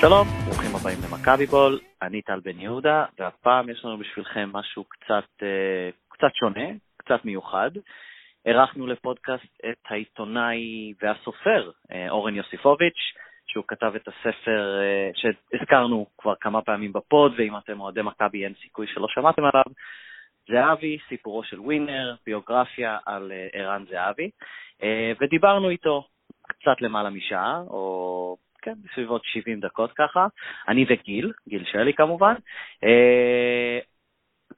שלום, ברוכים הבאים למכבי בול, אני טל בן יהודה, והפעם יש לנו בשבילכם משהו קצת, אה, קצת שונה, קצת מיוחד. אירחנו לפודקאסט את העיתונאי והסופר אה, אורן יוסיפוביץ', שהוא כתב את הספר אה, שהזכרנו כבר כמה פעמים בפוד, ואם אתם אוהדי מכבי אין סיכוי שלא שמעתם עליו. זהבי, סיפורו של ווינר, ביוגרפיה על ערן זהבי, ודיברנו איתו קצת למעלה משעה, או כן, בסביבות 70 דקות ככה. אני וגיל, גיל שלי כמובן. אה,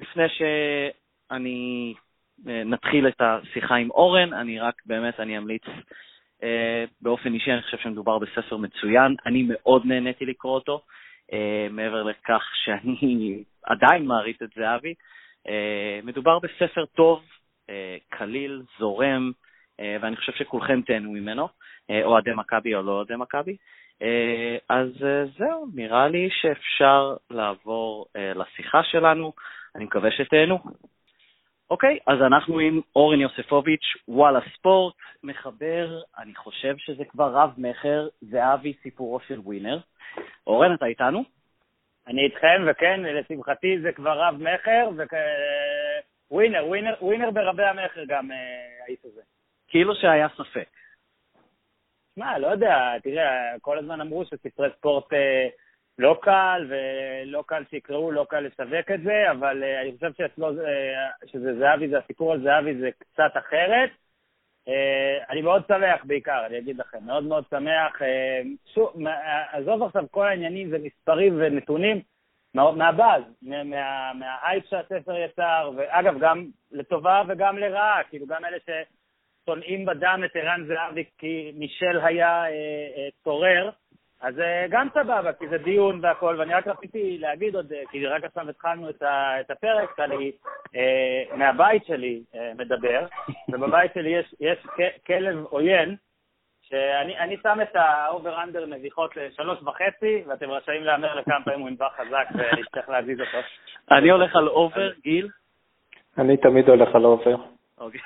לפני שאני אה, נתחיל את השיחה עם אורן, אני רק באמת, אני אמליץ אה, באופן אישי, אני חושב שמדובר בספר מצוין. אני מאוד נהניתי לקרוא אותו, מעבר לכך שאני עדיין מעריץ את זהבי. מדובר בספר טוב, קליל, זורם, ואני חושב שכולכם תהנו ממנו, אוהדי מכבי או לא אוהדי מכבי. אה, אז אה, זהו, נראה לי שאפשר לעבור אה, לשיחה שלנו, אני מקווה שתהנו. אוקיי, אז אנחנו עם אורן יוספוביץ', וואלה ספורט, מחבר, אני חושב שזה כבר רב-מכר, זהבי סיפורו של ווינר. אורן, אתה איתנו? אני איתכם, וכן, לשמחתי זה כבר רב-מכר, ווינר, ווינר, ווינר ברבי המכר גם האיש הזה. כאילו שהיה ספק. מה, לא יודע, תראה, כל הזמן אמרו שספרי ספורט אה, לא קל, ולא קל שיקראו, לא קל לשווק את זה, אבל אה, אני חושב שאצלו, אה, שזה זהבי, זה הסיפור על זהבי זה קצת אחרת. אה, אני מאוד שמח בעיקר, אני אגיד לכם, מאוד מאוד שמח. אה, שוב, עזוב עכשיו כל העניינים, זה מספרים ונתונים. מהבאז, מה, מה, מההייפ שהספר יצר, ואגב, גם לטובה וגם לרעה, כאילו גם אלה. שונאים בדם את ערן זהבי כי מישל היה אה, אה, צורר, אז אה, גם סבבה, כי זה דיון והכל, ואני רק רציתי להגיד עוד, אה, כי רק עכשיו התחלנו את, ה, את הפרק, אני אה, מהבית שלי אה, מדבר, ובבית שלי יש, יש כלב עוין, שאני שם את ה over-under נביחות לשלוש וחצי, ואתם רשאים להמר לכמה פעמים הוא ינבח חזק ונצטרך להזיז אותו. אני הולך על over, גיל? אני תמיד הולך על over. אוקיי.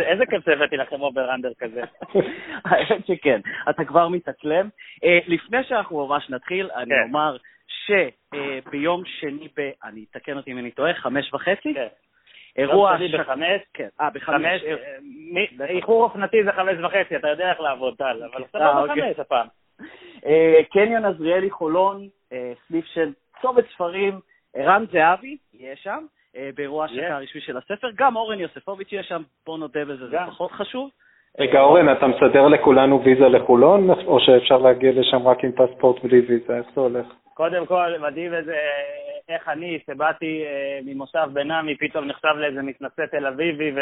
איזה כיף שהבאתי לכם over under כזה. האמת שכן, אתה כבר מתאקלם. אה, לפני שאנחנו ממש נתחיל, אני כן. אומר שביום שני ב... אני אתקן אותי אם אני טועה, חמש וחצי? כן. אירוע... יום שני בחמש? כן. אה, בחמש. אה, איחור אופנתי זה חמש וחצי, אתה יודע איך לעבוד, טל, אבל אוקיי. בחמש הפעם. קניון עזריאלי חולון, סניף של צומת ספרים, ערן זהבי, יהיה שם. אה, באירוע השקה הרשמי של הספר. גם אורן יוספוביץ' יהיה שם, בוא נודה בזה, זה פחות חשוב. רגע, אורן, אתה מסדר לכולנו ויזה לחולון, או שאפשר להגיע לשם רק עם פספורט בלי ויזה? איך זה הולך? קודם כל, מדהים איזה, איך אני, שבאתי אה, ממושב בן עמי, פתאום נחשב לאיזה מתנשא תל אביבי,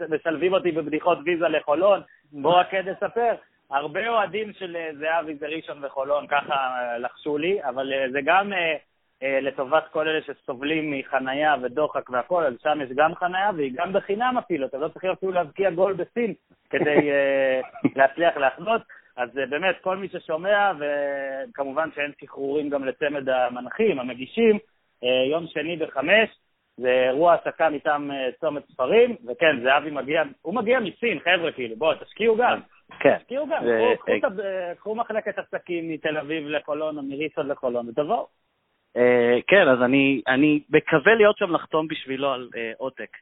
ומשלבים אותי בבדיחות ויזה לחולון. בוא רק נספר. הרבה אוהדים של אה, זהבי זה ראשון וחולון, ככה לחשו לי, אבל זה גם אה, לטובת כל אלה שסובלים מחנייה ודוחק והכול, אז שם יש גם חנייה והיא גם בחינם אפילו, אתה לא צריך אפילו להבקיע גול בסין כדי uh, להצליח להחנות. אז uh, באמת, כל מי ששומע, וכמובן שאין שחרורים גם לצמד המנחים, המגישים, יום שני בחמש, זה אירוע עסקה מטעם צומת ספרים, וכן, זהבי מגיע, הוא מגיע מסין, חבר'ה, כאילו, בואו, תשקיעו גם. כן. תשקיעו גם, קחו מחלקת עסקים מתל אביב לחולון או מראשון לחולון, ותבואו. אה, כן, אז אני, אני מקווה להיות שם לחתום בשבילו על אה, עותק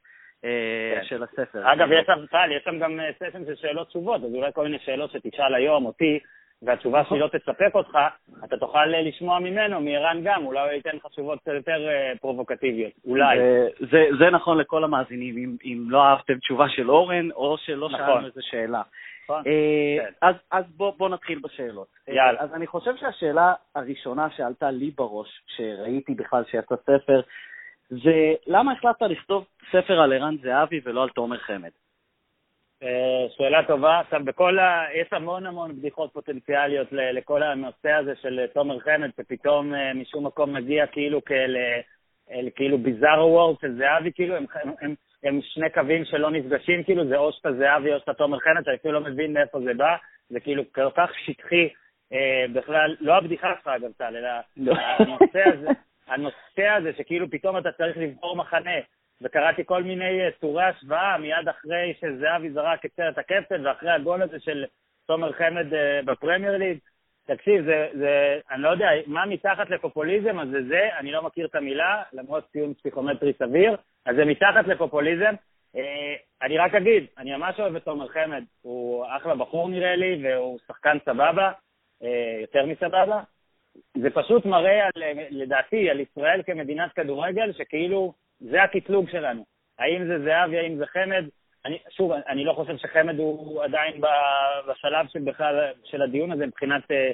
אה, כן. של הספר. אגב, יש שם, טל, יש שם גם סשן של שאלות תשובות, אז אולי כל מיני שאלות שתשאל היום אותי, והתשובה שלי לא תספק אותך, אתה תוכל לשמוע ממנו, מערן גם, אולי הוא ייתן לך תשובות קצת יותר פרובוקטיביות, אולי. זה, זה נכון לכל המאזינים, אם, אם לא אהבתם תשובה של אורן, או שלא נכון. שאלנו איזה שאלה. נכון. אה, כן. אז, אז בוא, בוא נתחיל בשאלות. אה, יאללה. אז אני חושב שהשאלה הראשונה שעלתה לי בראש, כשראיתי בכלל שיצא ספר, זה למה החלטת לכתוב ספר על ערן זהבי ולא על תומר חמד? אה, שאלה טובה. עכשיו, בכל ה... יש המון המון בדיחות פוטנציאליות לכל הנושא הזה של תומר חמד, שפתאום משום מקום מגיע כאילו כאל, כאילו ביזאר וורד של זהבי, כאילו הם, הם, הם הם שני קווים שלא נפגשים, כאילו, זה או שאתה זהבי או שאתה תומר חנד, שאני אפילו לא מבין מאיפה זה בא, זה כאילו כל כך שטחי, אה, בכלל, לא הבדיחה שלך אגב, טל, אלא לא. הנושא הזה, הנושא הזה שכאילו פתאום אתה צריך לבחור מחנה, וקראתי כל מיני אה, טורי השוואה מיד אחרי שזהבי זרק את סרט הקפטן ואחרי הגול הזה של תומר חמד אה, בפרמייר ליג, תקשיב, זה, זה, אני לא יודע, מה מתחת לפופוליזם, אז זה זה, אני לא מכיר את המילה, למרות ציון פסיכומטרי סביר, אז זה מתחת לפופוליזם. אה, אני רק אגיד, אני ממש אוהב את תומר חמד, הוא אחלה בחור נראה לי, והוא שחקן סבבה, אה, יותר מסבבה. זה פשוט מראה, על, לדעתי, על ישראל כמדינת כדורגל, שכאילו זה הקטלוג שלנו. האם זה זהבי, האם זה חמד, אני, שוב, אני לא חושב שחמד הוא עדיין בשלב של בכלל, של הדיון הזה מבחינת, אה,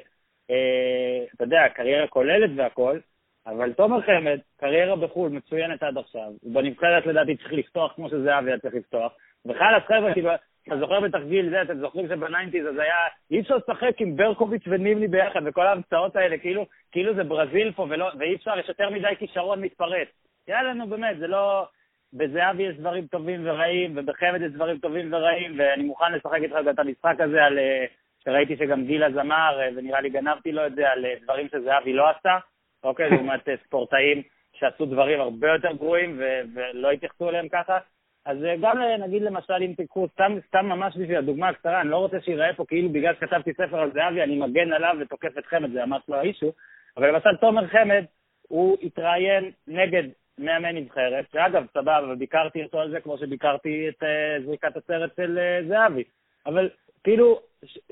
אה, אתה יודע, קריירה כוללת והכול, אבל תומר חמד, קריירה בחו"ל מצוינת עד עכשיו, בנבחרת לדעתי צריך לפתוח כמו שזהבי היה צריך לפתוח, וחלאס חבר'ה, כאילו, אתה זוכר בתרגיל זה, אתם זוכרים שבניינטיז אז היה, אי אפשר לשחק עם ברקוביץ' וניבני ביחד, וכל ההמצאות האלה, כאילו, כאילו זה ברזיל פה, ולא, ואי אפשר, יש יותר מדי כישרון מתפרץ. יאללה, נו באמת, זה לא... בזהבי יש דברים טובים ורעים, ובחמד יש דברים טובים ורעים, ואני מוכן לשחק איתך את המשחק הזה על... אה, שראיתי שגם גילה זמר, אה, ונראה לי גנבתי לו את זה, על אה, דברים שזהבי לא עשה, אוקיי? לעומת ספורטאים שעשו דברים הרבה יותר גרועים ו- ולא התייחסו אליהם ככה. אז גם נגיד למשל אם תיקחו, סתם, סתם ממש בשביל הדוגמה הקצרה, אני לא רוצה שייראה פה כאילו בגלל שכתבתי ספר על זהבי אני מגן עליו ותוקף את חמד, זה ממש לא האישו, אבל למשל תומר חמד, הוא התראיין נגד מאמן נבחרת, שאגב, סבבה, וביקרתי אותו על זה כמו שביקרתי את uh, זריקת הסרט של uh, זהבי. אבל כאילו,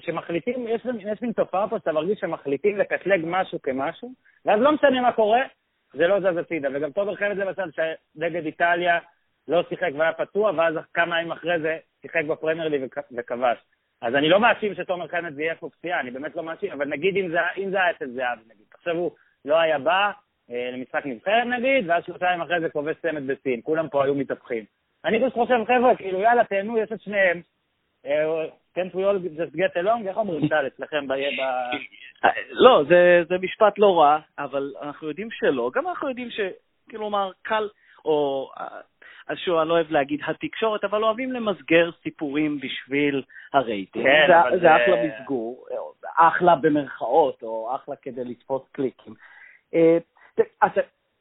שמחליטים, יש, יש מין תופעה פה שאתה מרגיש שמחליטים לקטלג משהו כמשהו, ואז לא משנה מה קורה, זה לא זז הצידה. וגם תומר חמד למשל, שנגד איטליה לא שיחק והיה פצוע, ואז כמה ימים אחרי זה שיחק בפרמייר ליג וכבש. אז אני לא מאשים שתומר חמד זה יהיה פה פציעה, אני באמת לא מאשים, אבל נגיד אם זה, אם זה היה אצל זהבי, נגיד, הוא לא היה בא, למשחק נבחרת נגיד, ואז ימים אחרי זה כובש צמד בסין, כולם פה היו מתהפכים. אני פשוט חושב, חבר'ה, כאילו, יאללה, תהנו, יש את שניהם. כן, we all just get along, איך אומרים טל אצלכם ב... לא, זה, משפט לא רע, אבל אנחנו יודעים שלא. גם אנחנו יודעים ש... כלומר, קל, או... אז שוב, אני לא אוהב להגיד התקשורת, אבל אוהבים למסגר סיפורים בשביל הרייטינג. כן, זה, זה, זה אחלה מסגור, אחלה במרכאות, או אחלה כדי לתפוס קליקים. אז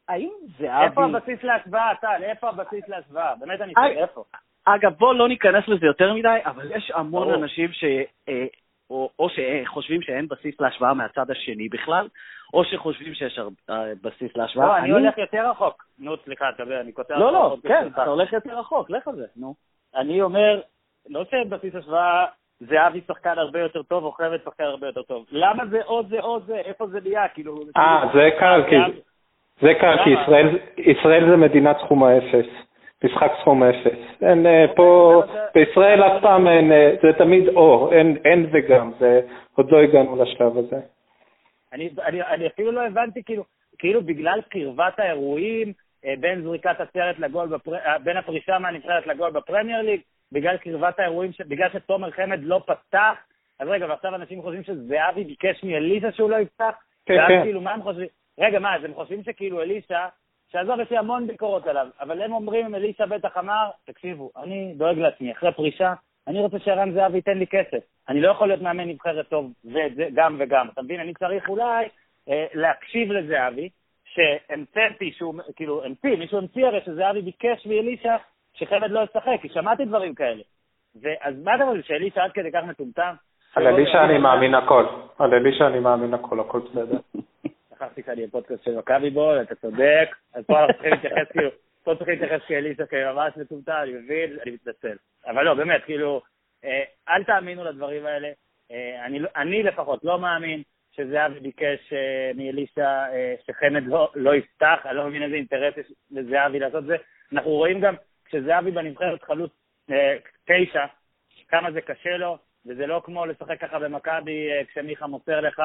האם זהבי... איפה הבסיס להשוואה, טל? איפה הבסיס להשוואה? באמת אני שואל, איפה? אגב, בוא לא ניכנס לזה יותר מדי, אבל יש המון או. אנשים ש... אה, או, או שחושבים שאין בסיס להשוואה מהצד השני בכלל, או שחושבים שיש אה, בסיס להשוואה. לא, אני, אני הולך יותר רחוק. נו, סליחה, אתה יודע, אני כותב... לא, לא, כן, אתה הולך יותר רחוק, לך על זה, נו. אני אומר, לא שאין בסיס השוואה, זהבי שחקן הרבה יותר טוב, או חייבת שחקן הרבה יותר טוב. למה זה או זה או זה? איפה זה נהיה? כאילו... אה, זה קל, כי... זה קל, כי ישראל, ישראל זה מדינת סכום האפס, משחק סכום אפס. אין אה, פה, בישראל אף פעם אין, אה, זה תמיד או, אין, אין וגם, זה, עוד לא הגענו לשלב הזה. אני, אני, אני אפילו לא הבנתי, כאילו, כאילו בגלל קרבת האירועים, אה, בין זריקת הסרט לגול, בפר... בין הפרישה מהנבחרת לגול בפרמייר ליג, בגלל קרבת האירועים, ש... בגלל שתומר חמד לא פתח, אז רגע, ועכשיו אנשים חושבים שזהבי ביקש מאליסה שהוא לא יפתח? כן, כן. כאילו, מה הם חושבים? רגע, מה, אז הם חושבים שכאילו אלישע, שעזוב, יש לי המון ביקורות עליו, אבל הם אומרים, אלישע בטח אמר, תקשיבו, אני דואג לעצמי, אחרי פרישה, אני רוצה שערן זהבי ייתן לי כסף. אני לא יכול להיות מאמן נבחרת טוב, וזה גם וגם. אתה מבין? אני צריך אולי אה, להקשיב לזהבי, שהמצאתי שהוא, כאילו, המציא, מישהו המציא הרי שזהבי ביקש מאלישע שחמד לא ישחק, כי שמעתי דברים כאלה. ואז מה אתה חושב, שאלישע עד כדי כך מטומטם? על אלישע אני מאמין הכל. על אלישע אני מאמין הכל, הכל בסדר. שכחתי שאני בפודקאסט של מכבי בול, אתה צודק, אז פה אנחנו צריכים להתייחס כאילו, פה צריכים להתייחס כאליסה כממש מטומטם, אני מבין, אני מתנצל. אבל לא, באמת, כאילו, אה, אל תאמינו לדברים האלה. אה, אני, לא, אני לפחות לא מאמין שזהבי ביקש אה, מאלישע שחמד לא, לא יפתח, אני לא מבין איזה אינטרס יש לזהבי לעשות זה. אנחנו רואים גם, כשזהבי בנבחרת חלוץ תשע, כמה זה קשה לו, וזה לא כמו לשחק ככה במכבי כשמיכה מוסר לך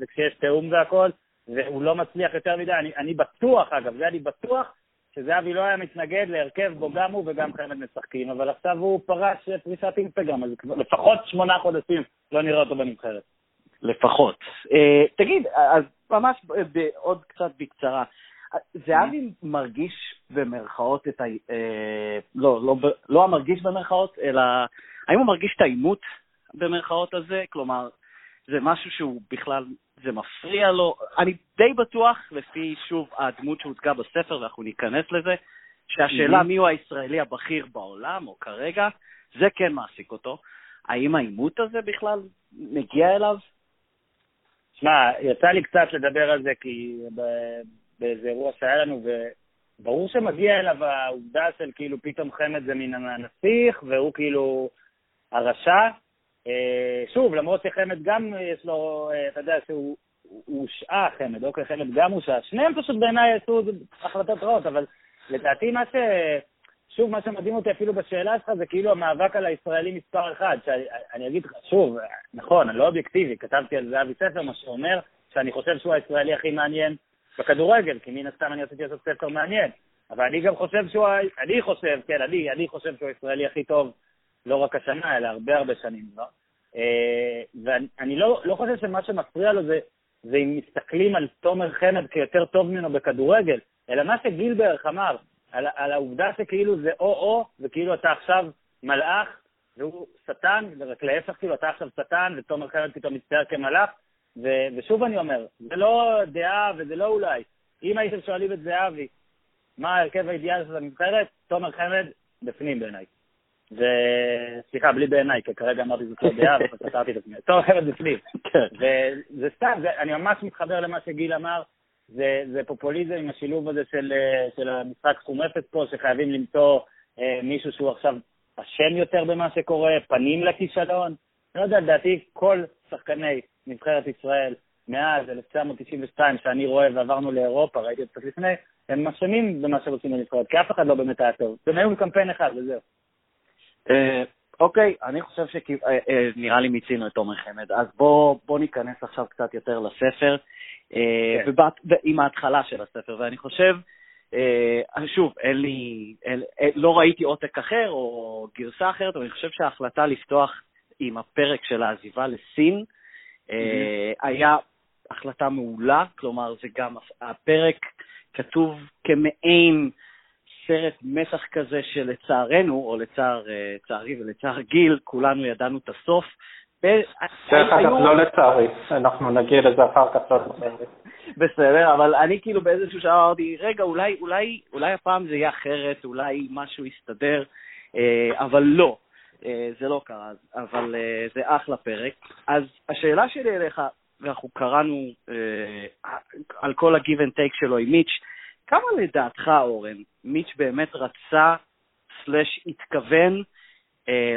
וכשיש תיאום והכל. והוא לא מצליח יותר מדי. אני, אני בטוח, אגב, זה אני בטוח, שזהבי לא היה מתנגד להרכב בו גם הוא וגם חמד משחקים, אבל עכשיו הוא פרש פריסת אינסטגרם, אז לפחות שמונה חודשים לא נראה אותו בנבחרת. לפחות. אה, תגיד, אז ממש עוד קצת בקצרה. זהבי מרגיש במרכאות את ה... אה, לא, לא, לא המרגיש במרכאות, אלא האם הוא מרגיש את העימות במרכאות הזה? כלומר, זה משהו שהוא בכלל זה מפריע לו. אני די בטוח, לפי, שוב, הדמות שהוצגה בספר, ואנחנו ניכנס לזה, שהשאלה מי הוא הישראלי הבכיר בעולם, או כרגע, זה כן מעסיק אותו. האם העימות הזה בכלל מגיע אליו? שמע, יצא לי קצת לדבר על זה כי באיזה אירוע שהיה לנו, וברור שמגיע אליו העובדה של כאילו פתאום חמד זה מן הנסיך, והוא כאילו הרשע. אה, שוב, למרות שחמד גם יש לו, אה, אתה יודע, שהוא הושעה חמד, אוקיי, חמד גם הושעה. שניהם פשוט בעיניי עשו החלטות רעות, אבל לדעתי מה ש... שוב, מה שמדהים אותי אפילו בשאלה שלך זה כאילו המאבק על הישראלי מספר אחד. שאני אגיד לך, שוב, נכון, אני לא אובייקטיבי, כתבתי על זהבי ספר, מה שאומר שאני חושב שהוא הישראלי הכי מעניין בכדורגל, כי מן הסתם אני רציתי לעשות ספר מעניין. אבל אני גם חושב שהוא, אני חושב, כן, אני, אני חושב שהוא הישראלי הכי טוב, לא רק השנה, אלא הרבה הרבה שנים, לא? אה, ואני לא, לא חושב שמה שמפריע לו זה, זה אם מסתכלים על תומר חמד כיותר טוב ממנו בכדורגל, אלא מה שגילברג אמר, על, על העובדה שכאילו זה או-או, וכאילו אתה עכשיו מלאך והוא שטן, ורק להפך, כאילו אתה עכשיו שטן, ותומר חמד פתאום מצטייר כמלאך, ו- ושוב אני אומר, זה לא דעה וזה לא אולי. אם הייתם שואלים את זהבי, מה ההרכב האידיאלי של הנבחרת, תומר חמד בפנים בעיניי. וסליחה, בלי בעיניי, כי כרגע אמרתי זאת לא דעה, וסתרתי את עצמי. תומר חמד בפנים. כן. וזה סתם, זה, אני ממש מתחבר למה שגיל אמר, זה, זה פופוליזם עם השילוב הזה של, של המשחק סכום אפס פה, שחייבים למצוא אה, מישהו שהוא עכשיו אשם יותר במה שקורה, פנים לכישלון. לא יודע, לדעתי כל שחקני נבחרת ישראל מאז 1992, שאני רואה ועברנו לאירופה, ראיתי את זה קצת לפני, הם אשמים במה שרוצים לנבחרת, כי אף אחד לא באמת היה טוב. הם היו קמפיין אחד וזהו. אה, אוקיי, אני חושב שנראה אה, לי מיצינו את תומר חמד, אז בואו ניכנס עכשיו קצת יותר לספר. אה, כן. עם ההתחלה של הספר, ואני חושב, אה, שוב, אין לי, אין, אה, לא ראיתי עותק אחר או גרסה אחרת, אבל אני חושב שההחלטה לפתוח עם הפרק של העזיבה לסין mm-hmm. היה החלטה מעולה, כלומר, זה גם, הפרק כתוב כמעין סרט מתח כזה שלצערנו, או לצערי ולצער גיל, כולנו ידענו את הסוף, דרך אגב, לא לצערי, אנחנו נגיע לזה אחר כך. לא בסדר, אבל אני כאילו באיזשהו שעה אמרתי, רגע, אולי, אולי, אולי הפעם זה יהיה אחרת, אולי משהו יסתדר, אה, אבל לא, אה, זה לא קרה, אבל אה, זה אחלה פרק. אז השאלה שלי אליך, ואנחנו קראנו על כל ה-give and take שלו עם מיץ', כמה לדעתך, אורן, מיץ' באמת רצה, סלאש התכוון,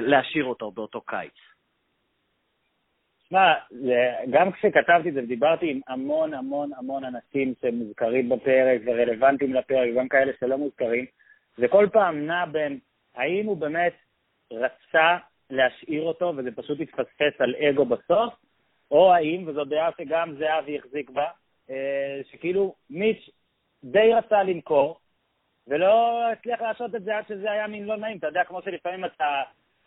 להשאיר אותו באותו קיץ? תשמע, גם כשכתבתי את זה ודיברתי עם המון המון המון אנשים שמוזכרים בפרק ורלוונטיים לפרק, גם כאלה שלא מוזכרים, זה כל פעם נע בין האם הוא באמת רצה להשאיר אותו וזה פשוט התפספס על אגו בסוף, או האם, וזו דעה שגם זהבי החזיק בה, אה, שכאילו מיץ' די רצה למכור, ולא הצליח לעשות את זה עד שזה היה מין לא נעים. אתה יודע, כמו שלפעמים אתה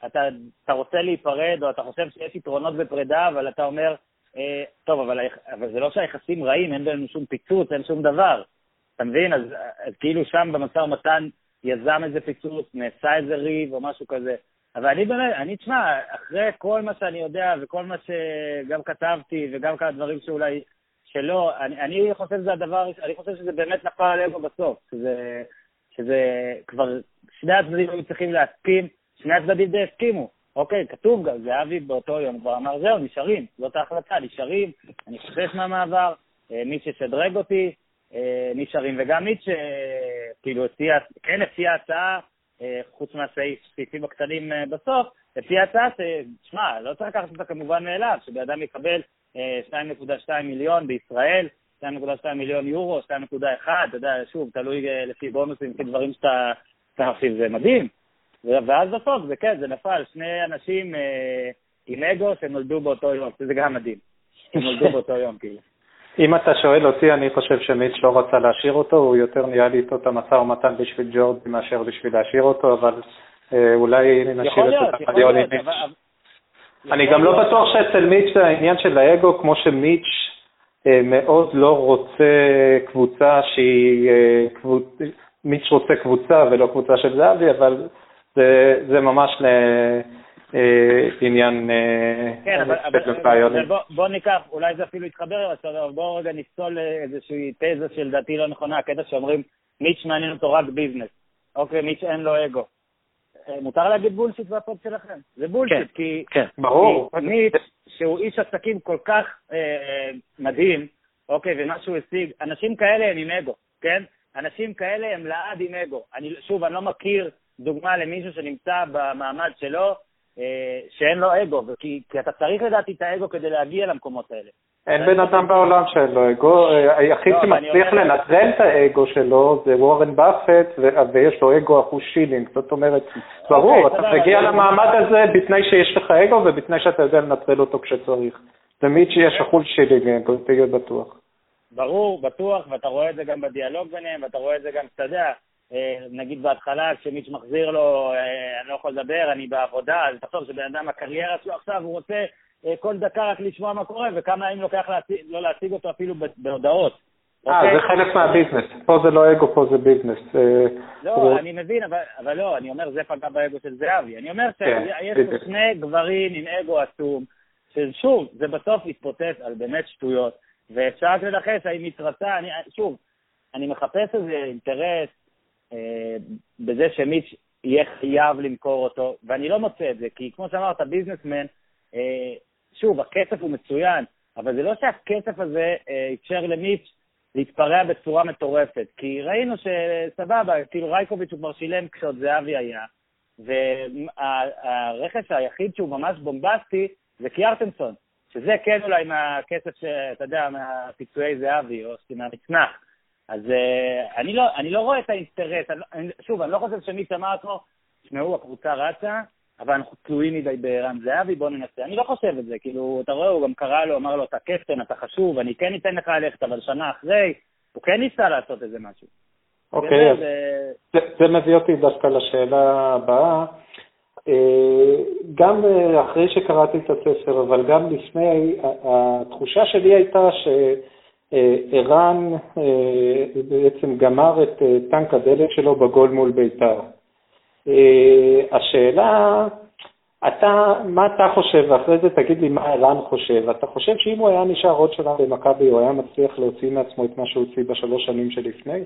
אתה, אתה רוצה להיפרד, או אתה חושב שיש יתרונות בפרידה, אבל אתה אומר, אה, טוב, אבל, אבל זה לא שהיחסים רעים, אין בינינו שום פיצוץ, אין שום דבר. אתה מבין? אז, אז כאילו שם במשא ומתן יזם איזה פיצוץ, נעשה איזה ריב או משהו כזה. אבל אני באמת, אני, תשמע, אחרי כל מה שאני יודע וכל מה שגם כתבתי וגם כמה דברים שאולי שלא, אני, אני חושב שזה הדבר, אני חושב שזה באמת נפל על אגו בסוף, שזה, שזה כבר, שני הצדדים היו צריכים להסכים שני הצדדים די הסכימו. אוקיי, כתוב גם, זהבי באותו יום כבר אמר, זהו, נשארים, זאת ההחלטה, נשארים, אני חושש מהמעבר, אה, מי ששדרג אותי, נשארים, וגם מי שכאילו הציע, כן הציע הצעה, אה, חוץ מהסעיפים הקטנים בסוף, הציע הצעה ששמע, לא צריך לקחת אותה כמובן מאליו, שבן אדם יקבל 2.2 מיליון בישראל, 2.2 מיליון יורו, 2.1, אתה יודע, שוב, תלוי לפי בונוסים, לפי דברים שאתה להוסיף, זה מדהים. ואז בסוף זה כן, זה נפל, שני אנשים אה, עם אגו שנולדו באותו יום, שזה גם מדהים. הם נולדו באותו יום, כאילו. אם אתה שואל אותי, אני חושב שמיץ' לא רצה להשאיר אותו, הוא יותר ניהל איתו את המשא ומתן בשביל ג'ורדי מאשר בשביל להשאיר אותו, אבל אה, אולי נשאיר את זה כמה עם מיץ'. אני גם לא בטוח שאצל מיץ' זה העניין של האגו, כמו שמיץ' אה, מאוד לא רוצה קבוצה שהיא, אה, קבוצ... מיץ' רוצה קבוצה ולא קבוצה של זהבי, אבל זה, זה ממש לעניין אה, כן, אבל, אבל בוא, בוא ניקח, אולי זה אפילו יתחבר, אבל בואו רגע נפסול איזושהי תזה שלדעתי לא נכונה, הקטע שאומרים מיץ' מעניין אותו רק business. אוקיי, מיץ' אין לו אגו. מותר להגיד bullshit בפוד שלכם. זה bullshit, כן, כי... כן, ברור. כי מיץ', שהוא איש עסקים כל כך אה, מדהים, אוקיי, ומה שהוא השיג, אנשים כאלה הם עם אגו, כן? אנשים כאלה הם לעד עם אגו. אני, שוב, אני לא מכיר דוגמה למישהו שנמצא במעמד שלו, אה, שאין לו אגו, כי, כי אתה צריך לדעתי את האגו כדי להגיע למקומות האלה. אין בן אדם בעולם שאין לו אגו, אה, היחיד לא, שמצליח לנטרל את האגו שלו זה וורן באפט, ויש לו אגו אחוז שילינג, זאת אומרת, ברור, אוקיי, אתה מגיע למעמד הזה בתנאי שיש לך אגו ובתנאי שאתה יודע לנטרל אותו כשצריך. תמיד שיש אחוז שילינג, תהיה בטוח. ברור, בטוח, ואתה רואה את זה גם בדיאלוג ביניהם, ואתה רואה את זה גם, אתה יודע, אה, נגיד בהתחלה, כשמיץ' מחזיר לו, אה, אני לא יכול לדבר, אני בעבודה, אז תחשוב שבן אדם, הקריירה שלו עכשיו, הוא רוצה אה, כל דקה רק לשמוע מה קורה, וכמה ימים לוקח להציג, לא להציג אותו אפילו בהודעות. אה, אוקיי? זה חלק מהביזנס. פה זה לא אגו, פה זה ביזנס. לא, אני מבין, אבל, אבל לא, אני אומר, זה פגע באגו של זהבי. אני אומר כן, שיש פה שני גברים עם אגו עצום, ששוב, זה בסוף יתפוצץ על באמת שטויות, ואפשר רק לנחש האם מתרצה, אני, שוב, אני מחפש איזה אינטרס אה, בזה שמיץ' יהיה חייב למכור אותו, ואני לא מוצא את זה, כי כמו שאמרת, ביזנסמן, אה, שוב, הכסף הוא מצוין, אבל זה לא שהכסף הזה אה, אפשר למיץ' להתפרע בצורה מטורפת, כי ראינו שסבבה, כאילו רייקוביץ' הוא כבר שילם כשעוד זהבי היה, והרכש היחיד שהוא ממש בומבסטי זה קיארטנסון, שזה כן אולי מהכסף שאתה יודע, מהפיצויי זהבי, או מהמצנח. אז uh, אני, לא, אני לא רואה את האינטרס, אני, שוב, אני לא חושב שמי שמע עצמו, תשמעו, הקבוצה רצה, אבל אנחנו תלויים מדי בערן זהבי, בואו ננסה. אני לא חושב את זה, כאילו, אתה רואה, הוא גם קרא לו, אמר לו, אתה קפטן, אתה חשוב, אני כן אתן לך ללכת, אבל שנה אחרי, הוא כן ניסה לעשות איזה משהו. אוקיי, אז זה... זה, זה מביא אותי דווקא לשאלה הבאה. אה, גם אה, אחרי שקראתי את הספר, אבל גם לפני, התחושה שלי הייתה ש... ערן אה, בעצם גמר את אה, טנק הדלק שלו בגול מול בית"ר. אה, השאלה, אתה, מה אתה חושב, ואחרי זה תגיד לי מה ערן חושב. אתה חושב שאם הוא היה נשאר עוד שנה במכבי, הוא היה מצליח להוציא מעצמו את מה שהוא הוציא בשלוש שנים שלפני?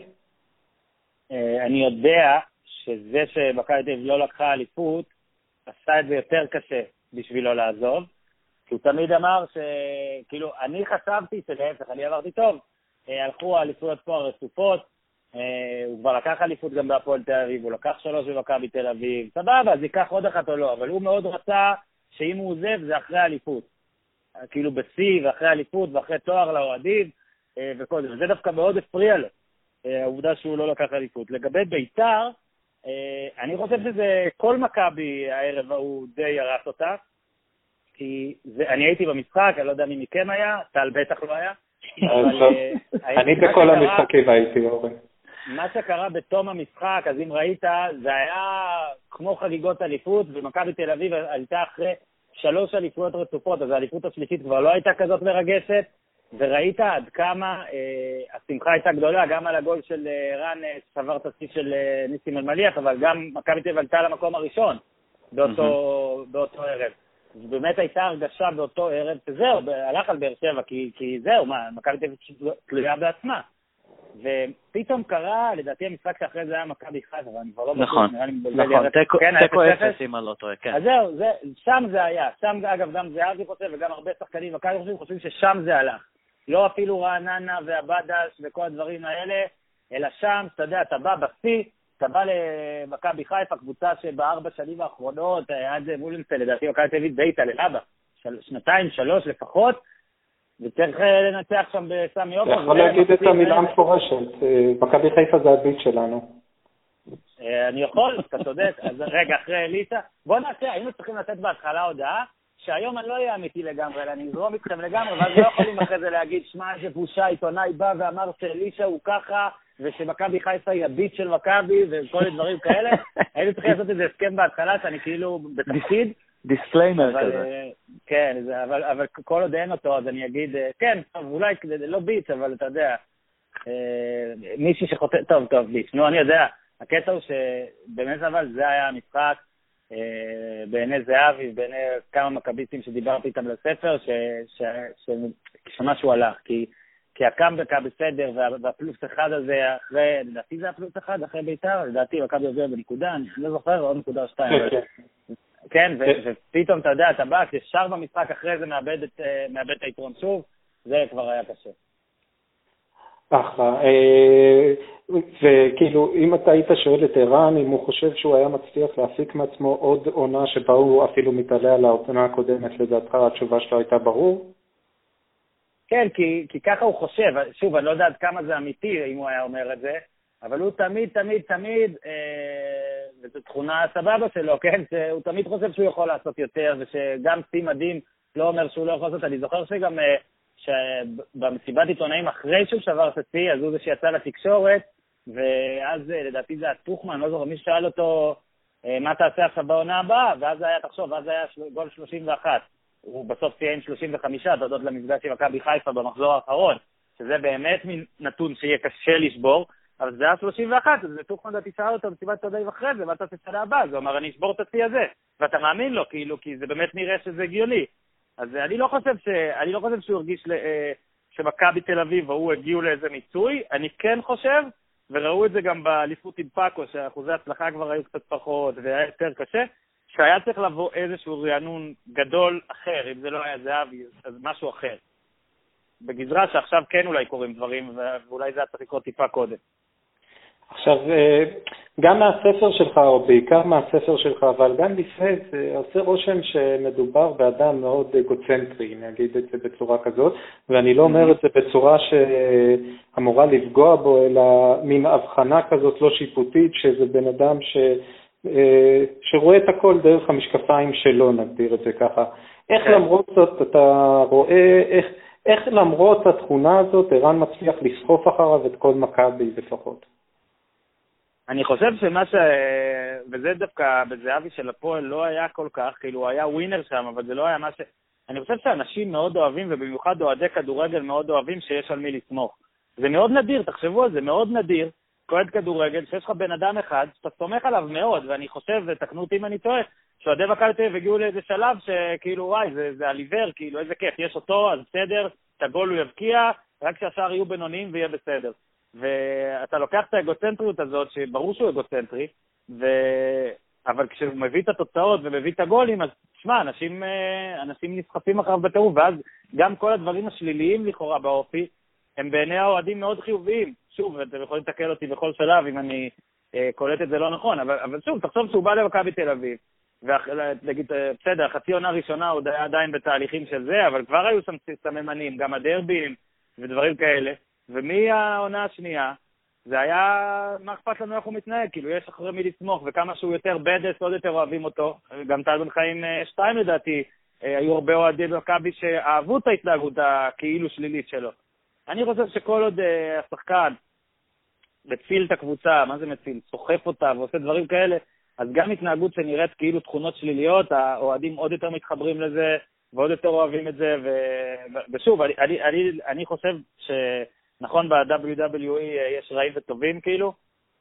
אני יודע שזה שמכבי תל אביב לא לקחה אליפות, עשה את זה יותר קשה בשבילו לעזוב. כי הוא תמיד אמר ש... כאילו, אני חשבתי שלהפך, אני אמרתי, טוב, אה, הלכו האליפויות פה הרצופות, אה, הוא כבר לקח אליפות גם בהפועל תל אביב, הוא לקח שלוש במכבי תל אביב, סבבה, אז ייקח עוד אחת או לא, אבל הוא מאוד רצה שאם הוא עוזב זה אחרי האליפות. כאילו בשיא ואחרי אליפות ואחרי תואר לאוהדים אה, וכל זה, וזה דווקא מאוד הפריע לו, העובדה שהוא לא לקח אליפות. לגבי בית"ר, אני חושב שזה, כל מכבי הערב ההוא די הרס אותה. כי זה, אני הייתי במשחק, אני לא יודע מי מכם היה, טל בטח לא היה. אה, אני בכל המשחקים הייתי, אורן. מה שקרה בתום המשחק, אז אם ראית, זה היה כמו חגיגות אליפות, ומכבי תל אביב עלתה אחרי שלוש אליפויות רצופות, אז האליפות השלישית כבר לא הייתה כזאת מרגשת, וראית עד כמה אה, השמחה הייתה גדולה, גם על הגול של אה, רן אה, שבר את השיא של אה, ניסים אלמליח, אבל גם מכבי תל אביב עלתה למקום הראשון באותו, באותו ערב. באמת הייתה הרגשה באותו ערב, שזהו, הלך על באר שבע, כי, כי זהו, מה, מכבי תל אביב תלויה בעצמה. ופתאום קרה, לדעתי המשחק שאחרי זה היה מכבי חיפה, אבל אני כבר לא בטוח, נכון, נראה לי מבלבל נכון, תיקו אפס אם אני לא טועה, כן. אז זהו, זה, שם זה היה, שם אגב גם זהבי חושב וגם הרבה שחקנים מכבי חושבים, חושבים ששם זה הלך. לא אפילו רעננה והבדש וכל הדברים האלה, אלא שם, אתה יודע, אתה בא בשיא, אתה בא למכבי חיפה, קבוצה שבארבע שנים האחרונות, אה, עד מולנסה, לדעתי מכבי תל אביב די התעללה בה, שנתיים, שלוש לפחות, וצריך אה, לנצח שם בסמי עופר. אתה יכול להגיד את המילה המפורשת, אה, מכבי חיפה זה הביט שלנו. אני יכול, אתה צודק. אז רגע, אחרי אלישע, בוא נעשה, היינו צריכים לתת בהתחלה הודעה שהיום אני לא אהיה אמיתי לגמרי, אלא אני אזרום איתכם לגמרי, ואז לא יכולים אחרי זה להגיד, שמע, איזה בושה, עיתונאי בא ואמר שאלישע הוא ככה, ושמכבי חיפה היא ה bitch של מכבי וכל מיני דברים כאלה. היינו צריכים לעשות איזה הסכם בהתחלה שאני כאילו בתפקיד. disclaimer כזה. אה, כן, אבל, אבל כל עוד אין אותו, אז אני אגיד, אה, כן, טוב, אולי לא bitch, אבל אתה יודע, אה, מישהי שחוטא, טוב, טוב, ביט. נו, אני יודע, הקטע הוא שבאמת אבל זה היה המשחק בעיני זהבי, בעיני כמה מכביסטים שדיברתי איתם לספר, שמשהו הלך. כי כי הקאמבק היה בסדר, והפלוס אחד הזה אחרי, לדעתי זה הפלוס אחד אחרי בית"ר, לדעתי מכבי עובר בנקודה, אני לא זוכר, עוד נקודה או שתיים. כן, כן, כן ופתאום אתה יודע, אתה בא, ישר במשחק אחרי זה מאבד את היתרון שוב, זה כבר היה קשה. אחלה. אה, וכאילו, אם אתה היית שואל את ערן אם הוא חושב שהוא היה מצליח להפיק מעצמו עוד עונה שבה הוא אפילו מתעלה על העונה הקודמת, לדעתך התשובה שלו הייתה ברור? כן, כי, כי ככה הוא חושב. שוב, אני לא יודע עד כמה זה אמיתי אם הוא היה אומר את זה, אבל הוא תמיד, תמיד, תמיד, אה, וזו תכונה סבבה שלו, כן? שהוא תמיד חושב שהוא יכול לעשות יותר, ושגם שיא מדהים לא אומר שהוא לא יכול לעשות. אני זוכר שגם... אה, שבמסיבת עיתונאים אחרי שהוא שבר את השיא, אז הוא זה שיצא לתקשורת, ואז אה, לדעתי זה היה טוחמן, לא זוכר, מי שאל אותו, אה, מה תעשה עכשיו בעונה הבאה, ואז היה, תחשוב, זה היה גול 31. הוא בסוף עם 35, תודות למפגש עם מכבי חיפה במחזור האחרון, שזה באמת נתון שיהיה קשה לשבור, אבל זה היה 31, אז טוחמן לדעתי שאל אותו במסיבת עיתונאים אחרי זה, מה תעשה שנה הבאה? אז הוא אמר, אני אשבור את השיא הזה. ואתה מאמין לו, כאילו, כי זה באמת נראה שזה הגיוני. אז אני לא חושב, ש... אני לא חושב שהוא הרגיש ל... אה, שמכבי תל אביב והוא הגיעו לאיזה מיצוי, אני כן חושב, וראו את זה גם באליפות עם פאקו, שאחוזי הצלחה כבר היו קצת פחות והיה יותר קשה, שהיה צריך לבוא איזשהו רענון גדול אחר, אם זה לא היה זהבי, אז משהו אחר. בגזרה שעכשיו כן אולי קורים דברים, ואולי זה היה צריך לקרות טיפה קודם. עכשיו, אה, גם מהספר שלך, או בעיקר מהספר שלך, אבל גם לפני זה עושה רושם שמדובר באדם מאוד אגוצנטרי, אני אגיד את זה בצורה כזאת, ואני לא אומר את זה בצורה שאמורה לפגוע בו, אלא מין הבחנה כזאת לא שיפוטית, שזה בן אדם ש... אה, שרואה את הכל דרך המשקפיים שלו, נגדיר את זה ככה. איך כן. למרות זאת אתה רואה, איך, איך למרות התכונה הזאת ערן מצליח לסחוף אחריו את כל מכבי לפחות? אני חושב שמה ש... וזה דווקא בזהבי של הפועל לא היה כל כך, כאילו הוא היה ווינר שם, אבל זה לא היה מה ש... אני חושב שאנשים מאוד אוהבים, ובמיוחד אוהדי כדורגל מאוד אוהבים שיש על מי לסמוך. זה מאוד נדיר, תחשבו על זה, מאוד נדיר, כועד כדורגל, שיש לך בן אדם אחד שאתה סומך עליו מאוד, ואני חושב, ותקנו אותי אם אני טועה, שאוהדי מכבי תל אביב הגיעו לאיזה שלב שכאילו, וואי, זה, זה על עיוור, כאילו, איזה כיף, יש אותו, אז בסדר, את הגול הוא יבקיע, רק שהשאר יהיו בינוניים ויהיה בסדר. ואתה לוקח את האגוצנטריות הזאת, שברור שהוא אגוצנטרי, ו... אבל כשהוא מביא את התוצאות ומביא את הגולים, אז תשמע, אנשים, אה, אנשים נסחפים אחריו בטירוף, ואז גם כל הדברים השליליים לכאורה באופי, הם בעיני האוהדים מאוד חיוביים. שוב, אתם יכולים לתקל אותי בכל שלב אם אני אה, קולט את זה לא נכון, אבל, אבל שוב, תחשוב שהוא בא למכבי תל אביב, ונגיד, אה, בסדר, חצי עונה ראשונה עוד היה עדיין בתהליכים של זה, אבל כבר היו שם סממנים, גם הדרבים ודברים כאלה. ומהעונה השנייה, זה היה, מה אכפת לנו איך הוא מתנהג? כאילו, יש אחרי מי לסמוך, וכמה שהוא יותר בדס, עוד יותר אוהבים אותו. גם טל בן חיים 2 אה, לדעתי, אה, היו הרבה אוהדים במכבי שאהבו את ההתנהגות הכאילו שלילית שלו. אני חושב שכל עוד אה, השחקן מציל את הקבוצה, מה זה מציל? סוחף אותה ועושה דברים כאלה, אז גם התנהגות שנראית כאילו תכונות שליליות, האוהדים עוד יותר מתחברים לזה ועוד יותר אוהבים את זה, ו... ושוב, אני, אני, אני, אני חושב ש... נכון, ב-WWE יש רעים וטובים כאילו,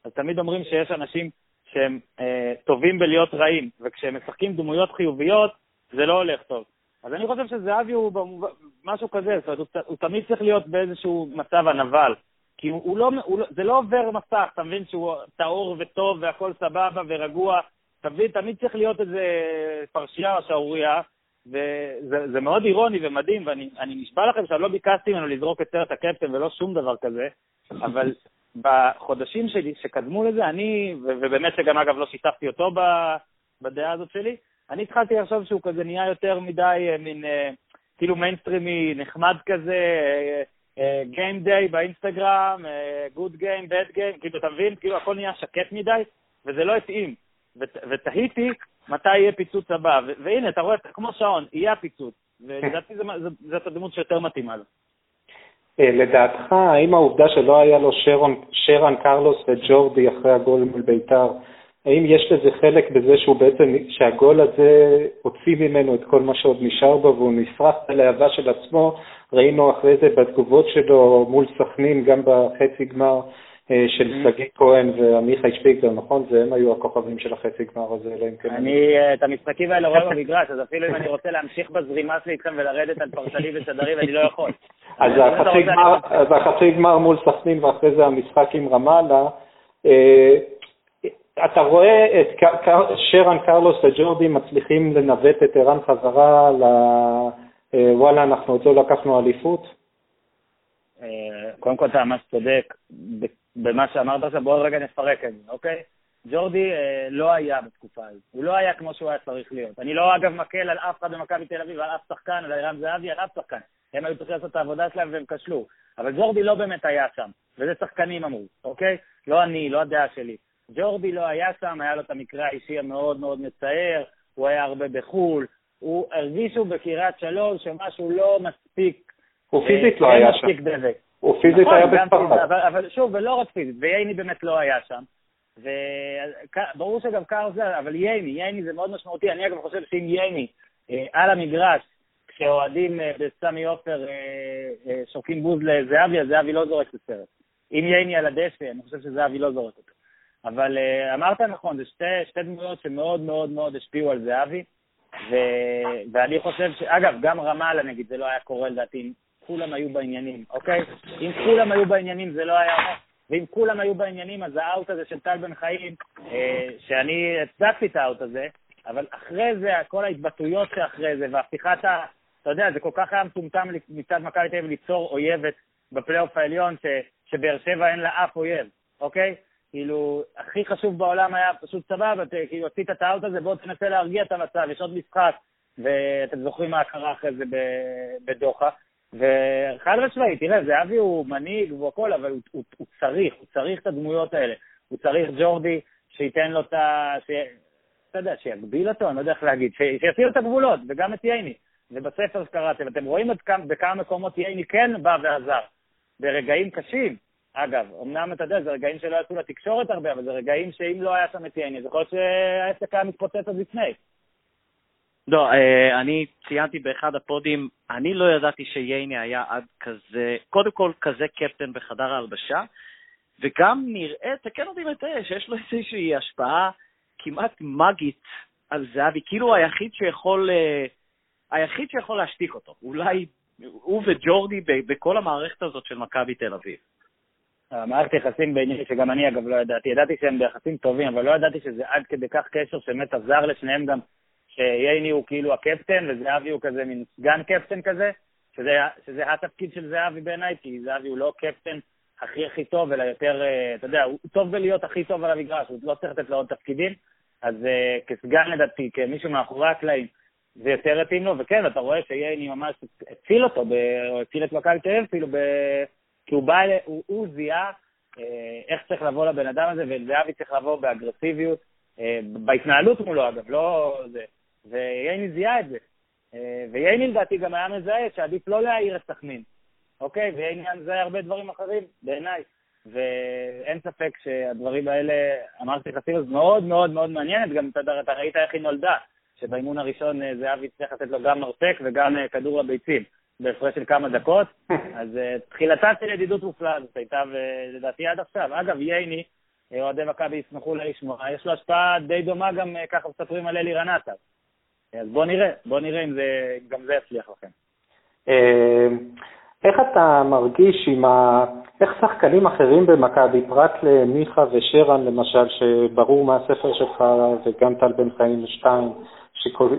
אז תמיד אומרים שיש אנשים שהם אה, טובים בלהיות רעים, וכשהם משחקים דמויות חיוביות, זה לא הולך טוב. אז אני חושב שזהבי הוא במוב... משהו כזה, זאת אומרת, הוא, הוא תמיד צריך להיות באיזשהו מצב הנבל. כי הוא, הוא לא, הוא לא, זה לא עובר מסך, אתה מבין שהוא טהור וטוב והכל סבבה ורגוע. מבין, תמיד צריך להיות איזה פרשייה או שערורייה, וזה מאוד אירוני ומדהים, ואני נשבע לכם שאני לא ביקשתי ממנו לזרוק את סרט הקפטן ולא שום דבר כזה, אבל בחודשים שלי, שקדמו לזה, אני, ובאמת שגם אגב לא שיתפתי אותו בדעה הזאת שלי, אני התחלתי לחשוב שהוא כזה נהיה יותר מדי אה, מין, אה, כאילו מיינסטרימי נחמד כזה, game אה, day באינסטגרם, גוד גיים, בד גיים, כאילו, אתה מבין? כאילו הכל נהיה שקט מדי, וזה לא התאים. ותהיתי מתי יהיה פיצוץ הבא. והנה, אתה רואה, כמו שעון, יהיה הפיצוץ. ולדעתי זאת הדמות שיותר מתאימה לו. אה, לדעתך, האם העובדה שלא היה לו שרון, שרן קרלוס וג'ורדי אחרי הגול מול בית"ר, האם יש לזה חלק בזה שהוא בעצם, שהגול הזה הוציא ממנו את כל מה שעוד נשאר בו והוא נשרף בלהבה של עצמו? ראינו אחרי זה בתגובות שלו מול סכנין, גם בחצי גמר, של mm-hmm. שגיא כהן ועמיחי שפיגלר, נכון? זה הם היו הכוכבים של החצי גמר הזה, אלא אם כן... אני אה, את המשחקים האלה רואה במגרש, אז אפילו אם אני רוצה להמשיך בזרימה שלי איתכם ולרדת על פרשנים ושדרים, אני לא יכול. אז החצי גמר מול סכנין ואחרי זה המשחק עם רמאללה, אה, אתה רואה את שרן קרלוס וג'ורדי מצליחים לנווט את ערן חזרה ל... אה, וואלה, אנחנו עוד לא לקחנו אליפות? קודם כל אתה ממש צודק במה שאמרת עכשיו, בואו רגע נפרק את זה, אוקיי? ג'ורדי אה, לא היה בתקופה הזאת, הוא לא היה כמו שהוא היה צריך להיות. אני לא אגב מקל על אף אחד במכבי תל אביב, על אף שחקן, על ערן זהבי, על אף שחקן. הם היו צריכים לעשות את העבודה שלהם והם כשלו. אבל ג'ורדי לא באמת היה שם, וזה שחקנים אמרו, אוקיי? לא אני, לא הדעה שלי. ג'ורדי לא היה שם, היה לו את המקרה האישי המאוד מאוד מצער, הוא היה הרבה בחו"ל, הוא הרגישו בקריית שלוש שמשהו לא מספיק... הוא פיזית לא אה, היה שם. הוא פיזית נכון, היה בספרד. אבל, אבל שוב, ולא רק פיזית, וייני באמת לא היה שם. וברור שגם קאר זה, אבל ייני, ייני זה מאוד משמעותי. אני אגב חושב שאם ייני אה, על המגרש, כשאוהדים אה, בסמי עופר אה, אה, שורקים בוז לזהבי, אז זהבי לא זורק את הסרט. אם ייני על הדשא, אני חושב שזהבי לא זורק אותו. אבל אה, אמרת נכון, זה שתי, שתי דמויות שמאוד מאוד מאוד השפיעו על זהבי, ו, ואני חושב ש... אגב, גם רמאללה נגיד, זה לא היה קורה לדעתי כולם היו בעניינים, אוקיי? אם כולם היו בעניינים זה לא היה... ואם כולם היו בעניינים, אז האאוט הזה של טל בן חיים, אה, שאני הצדקתי את האאוט הזה, אבל אחרי זה, כל ההתבטאויות שאחרי זה, והפיכת ה... אתה יודע, זה כל כך היה מטומטם מצד מכבי תל אביב ליצור אויבת בפלייאוף העליון, ש, שבאר שבע אין לה אף אויב, אוקיי? כאילו, הכי חשוב בעולם היה פשוט סבבה, כאילו, עשית את האאוט הזה, בוא תנסה להרגיע את המצב, יש עוד משחק, ואתם זוכרים מה קרה אחרי זה בדוחה. וחד משמעית, תראה, זהבי הוא מנהיג והכל, אבל הוא, הוא, הוא צריך, הוא צריך את הדמויות האלה. הוא צריך ג'ורדי שייתן לו את ה... ש... אתה יודע, שיגביל אותו, אני לא יודע איך להגיד, ש... שיסיר את הגבולות, וגם את ייני. ובספר שקראתם, אתם רואים את כמה, בכמה מקומות ייני כן בא ועזר. ברגעים קשים, אגב, אמנם אתה יודע, זה רגעים שלא יצאו לתקשורת הרבה, אבל זה רגעים שאם לא היה שם את ייני, זה יכול להיות שהעסק היה מתפוצץ עוד לפני. לא, אה, אני ציינתי באחד הפודים, אני לא ידעתי שייני היה עד כזה, קודם כל כזה קפטן בחדר ההלבשה, וגם נראה, תקן אותי מטעה, שיש לו איזושהי השפעה כמעט מגית על זהבי, כאילו היחיד שיכול, אה, היחיד שיכול להשתיק אותו, אולי הוא וג'ורדי בכל המערכת הזאת של מכבי תל אביב. המערכת יחסים ביני, שגם אני אגב לא ידעתי, ידעתי שהם ביחסים טובים, אבל לא ידעתי שזה עד כדי כך קשר שבאמת עזר לשניהם גם שייני הוא כאילו הקפטן וזהבי הוא כזה מין סגן קפטן כזה, שזה, שזה התפקיד של זהבי בעיניי, כי זהבי הוא לא קפטן הכי הכי טוב, אלא יותר, אה, אתה יודע, הוא טוב בלהיות הכי טוב על המגרש, הוא לא צריך לתת לו עוד תפקידים, אז uh, כסגן לדעתי, כמישהו מאחורי הקלעים, זה יותר התאים לו, וכן, אתה רואה שייני ממש הציל אותו, ב... או הציל את מכבי תל אביב, כאילו, ב... כי הוא בא, הוא, הוא זיהה אה, איך צריך לבוא לבן אדם הזה, וזהבי צריך לבוא באגרסיביות, בהתנהלות מולו אגב, לא זה. וייני זיהה את זה. אה, וייני לדעתי גם היה מזהה שעדיף לא להעיר את סכנין, אוקיי? וייני היה מזהה הרבה דברים אחרים, בעיניי. ואין ספק שהדברים האלה, אמרתי לך, סיבוס מאוד מאוד מאוד מעניינת, גם אתה, אתה ראית איך היא נולדה, שבאימון הראשון אה, זהבי הצליח לתת לו גם מרפק וגם אה, כדור לביצים, בהפרש של כמה דקות, אז תחילתה של ידידות מופלאה זאת הייתה, ולדעתי עד עכשיו. אגב, ייני, אוהדי מכבי ישמחו לשמוע, יש לו השפעה די דומה גם, ככה מספרים על אלי רנטה. אז בוא נראה, בוא נראה אם זה, גם זה יצליח לכם. אה, איך אתה מרגיש עם ה... איך שחקנים אחרים במכבי, פרט למיכה ושרן למשל, שברור מהספר שלך, וגם טל בן חיים שתיים,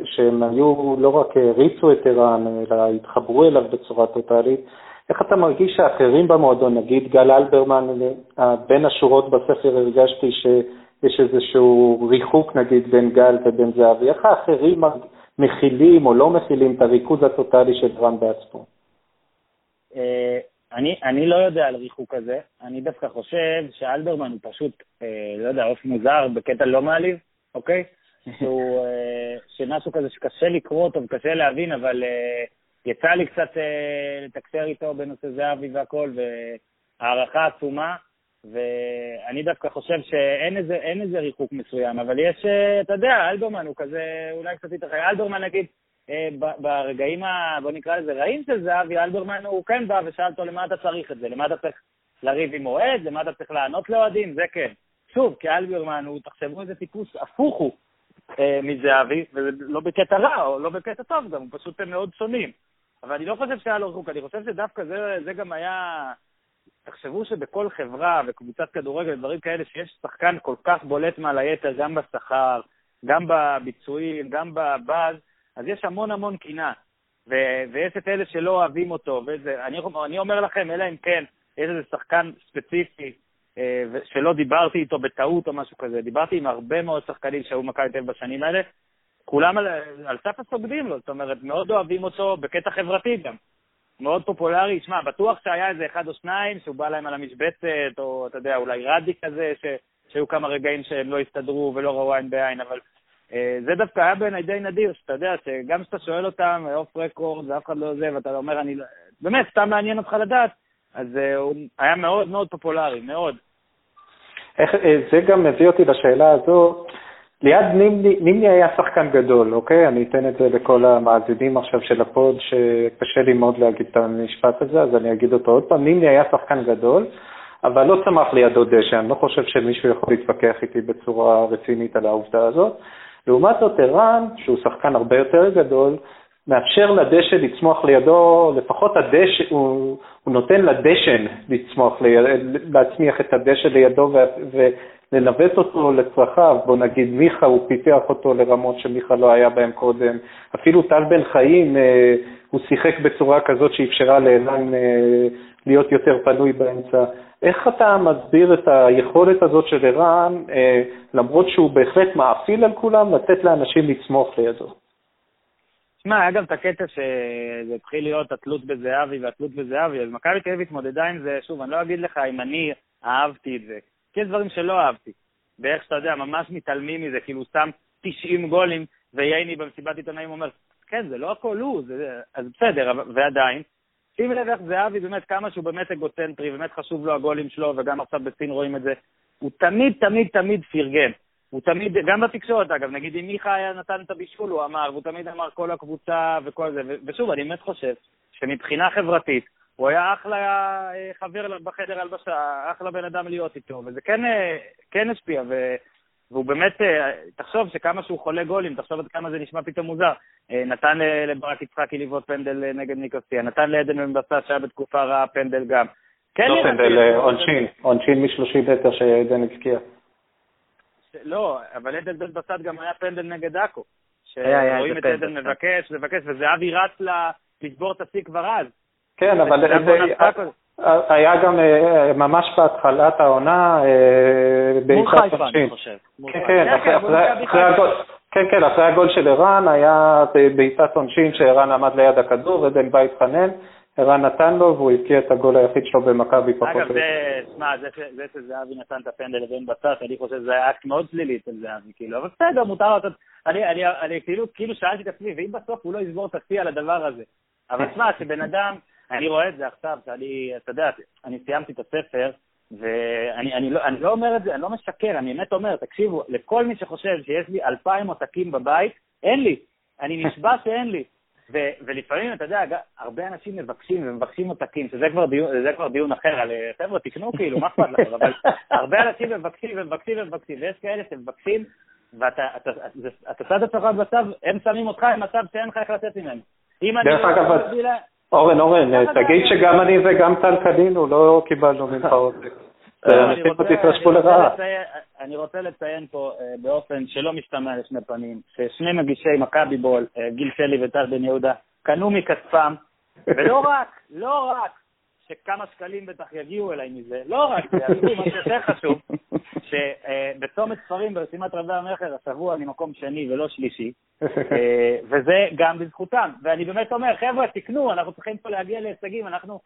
שהם היו, לא רק הריצו את ערן, אלא התחברו אליו בצורה טוטאלית, איך אתה מרגיש שאחרים במועדון, נגיד גל אלברמן, בין השורות בספר הרגשתי ש... יש איזשהו ריחוק נגיד בין גל ובין זהבי, איך האחרים מכילים או לא מכילים את הריכוז הטוטלי של רן בעצמו? אה, אני, אני לא יודע על ריחוק כזה, אני דווקא חושב שאלברמן הוא פשוט, אה, לא יודע, עוף מוזר בקטע לא מעליב, אוקיי? שהוא, אה, שמשהו כזה שקשה לקרוא אותו וקשה להבין, אבל אה, יצא לי קצת אה, לתקשר איתו בנושא זהבי והכל, והערכה עצומה. ואני דווקא חושב שאין איזה, איזה ריחוק מסוים, אבל יש, אה, אתה יודע, אלברמן הוא כזה, אולי קצת יותר, אלברמן נגיד, אה, ברגעים, ה, בוא נקרא לזה, רעים של זהבי, אלברמן הוא כן בא ושאל אותו למה אתה צריך את זה, למה אתה צריך לריב עם אוהד, למה אתה צריך לענות לאוהדים, זה כן. שוב, כי אלברמן הוא, תחשבו איזה טיפוס הפוך הוא אה, מזהבי, וזה לא בקטע רע או לא בקטע טוב גם, פשוט הם מאוד שונים. אבל אני לא חושב שהיה לו ריחוק, אני חושב שדווקא זה, זה גם היה... תחשבו שבכל חברה וקבוצת כדורגל, דברים כאלה, שיש שחקן כל כך בולט מעל היתר, גם בשכר, גם בביצועים, גם בבאז, אז יש המון המון קנאה. ו- ויש את אלה שלא אוהבים אותו, וזה, אני, אומר לכם, אלא אם כן, יש איזה שחקן ספציפי אה, שלא דיברתי איתו בטעות או משהו כזה, דיברתי עם הרבה מאוד שחקנים שהיו מכבי תל בשנים האלה, כולם על, על סף הסוגדים לו, זאת אומרת, מאוד אוהבים אותו בקטע חברתי גם. מאוד פופולרי, שמע, בטוח שהיה איזה אחד או שניים שהוא בא להם על המשבצת, או אתה יודע, אולי רדי כזה, ש, שהיו כמה רגעים שהם לא הסתדרו ולא ראו עין בעין, אבל אה, זה דווקא היה בעיניי די נדיר, שאתה יודע, שגם כשאתה שואל אותם, off record, ואף אחד לא זה, ואתה אומר, אני, לא- באמת, סתם מעניין אותך לדעת, אז אה, הוא היה מאוד מאוד פופולרי, מאוד. איך, אה, זה גם מביא אותי לשאלה הזו, ליד נימני, נימני היה שחקן גדול, אוקיי? אני אתן את זה לכל המאזינים עכשיו של ה pod, שקשה לי מאוד להגיד את המשפט הזה, אז אני אגיד אותו עוד פעם. נימני היה שחקן גדול, אבל לא צמח לידו דשא, אני לא חושב שמישהו יכול להתווכח איתי בצורה רצינית על העובדה הזאת. לעומת זאת, ערן, שהוא שחקן הרבה יותר גדול, מאפשר לדשא לצמוח לידו, לפחות הדשא, הוא, הוא נותן לדשן לצמוח, להצמיח את הדשא לידו ולנווט אותו לצרכיו. בוא נגיד, מיכה, הוא פיתח אותו לרמות שמיכה לא היה בהם קודם. אפילו טל בן חיים, אה, הוא שיחק בצורה כזאת שאפשרה לאלן אה, להיות יותר פנוי באמצע. איך אתה מסביר את היכולת הזאת של ערן, אה, למרות שהוא בהחלט מאפיל על כולם, לתת לאנשים לצמוח לידו? תשמע, היה גם את הקטע שזה התחיל להיות התלות בזהבי והתלות בזהבי, אז מכבי תל אביב התמודדה עם זה, שוב, אני לא אגיד לך אם אני אהבתי את זה, כי יש דברים שלא אהבתי. באיך שאתה יודע, ממש מתעלמים מזה, כאילו שם 90 גולים, וייני במסיבת עיתונאים אומר, כן, זה לא הכל הוא, זה... אז בסדר, ועדיין, שים לב איך זהבי באמת, כמה שהוא באמת אגוצנטרי, באמת חשוב לו הגולים שלו, וגם עכשיו בסין רואים את זה, הוא תמיד, תמיד, תמיד פרגן. הוא תמיד, גם בתקשורת אגב, נגיד אם מיכה היה נתן את הבישול, הוא אמר, והוא תמיד אמר כל הקבוצה וכל זה, ושוב, אני באמת חושב שמבחינה חברתית, הוא היה אחלה אה, חבר בחדר הלבשה, אחלה בן אדם להיות איתו, וזה כן, אה, כן השפיע, ו... והוא באמת, אה, תחשוב שכמה שהוא חולה גולים, תחשוב עד כמה זה נשמע פתאום מוזר. נתן לברק יצחקי לבעוט פנדל נגד ניקוסטיה, נתן לעדן בן בסט שהיה בתקופה רעה פנדל גם. כן לא פנדל, עונשין, עונשין מ-30 מטר שעדן הבקיע. לא, אבל עדן בן בסט גם היה פנדל נגד עכו. שרואים את עדן מבקש, מבקש, וזהבי רץ לשבור את השיא כבר אז. כן, אבל היה גם אה, ממש בהתחלת העונה מול חיפה, אני חושב. כן, כן, כן, כן, אחרי הגול של ערן היה בעיטת עונשין שערן עמד ליד הכדור, עדן בא התחנן, ערן נתן לו והוא הבקיע את הגול היחיד שלו במכבי פחות או יותר. אגב, שמע, זה שזהבי נתן את הפנדל לבן בצד, אני חושב שזה היה אקט מאוד שלילי אצל זהבי, כאילו, אבל בסדר, מותר לעשות, אני כאילו, כאילו שאלתי את עצמי, ואם בסוף הוא לא יסבור את השיא על הדבר הזה. אבל שמע, שבן אדם, אני רואה את זה עכשיו, שאני, אתה יודע, אני סיימתי את הספר, ואני אני לא, אני לא אומר את זה, אני לא משקר, אני באמת אומר, תקשיבו, לכל מי שחושב שיש לי אלפיים עותקים בבית, אין לי. אני נשבע שאין לי. ו- ולפעמים, אתה יודע, הרבה אנשים מבקשים ומבקשים עותקים, שזה כבר דיון, כבר דיון אחר, על חבר'ה, תקנו כאילו, מה אכפת לכם, אבל הרבה אנשים מבקשים ומבקשים ומבקשים, ויש כאלה שמבקשים, ואתה צד עצמך במצב, הם שמים אותך במצב שאין לך איך לצאת ממנו. דרך אגב, לא אורן, אורן, תגיד שגם אני וגם טל קנינו, לא קיבלנו ממך עותק. אני רוצה לציין פה אה, באופן שלא משתמע לשני פנים, ששני מגישי מכבי בול, אה, גיל שלי וטל בן יהודה, קנו מכספם, ולא רק, לא רק שכמה שקלים בטח יגיעו אליי מזה, לא רק זה, אפילו מה שיותר חשוב, שבצומת ספרים ברשימת רבי המכר השבוע אני מקום שני ולא שלישי, אה, וזה גם בזכותם. ואני באמת אומר, חבר'ה, תקנו, אנחנו צריכים פה להגיע להישגים, אנחנו,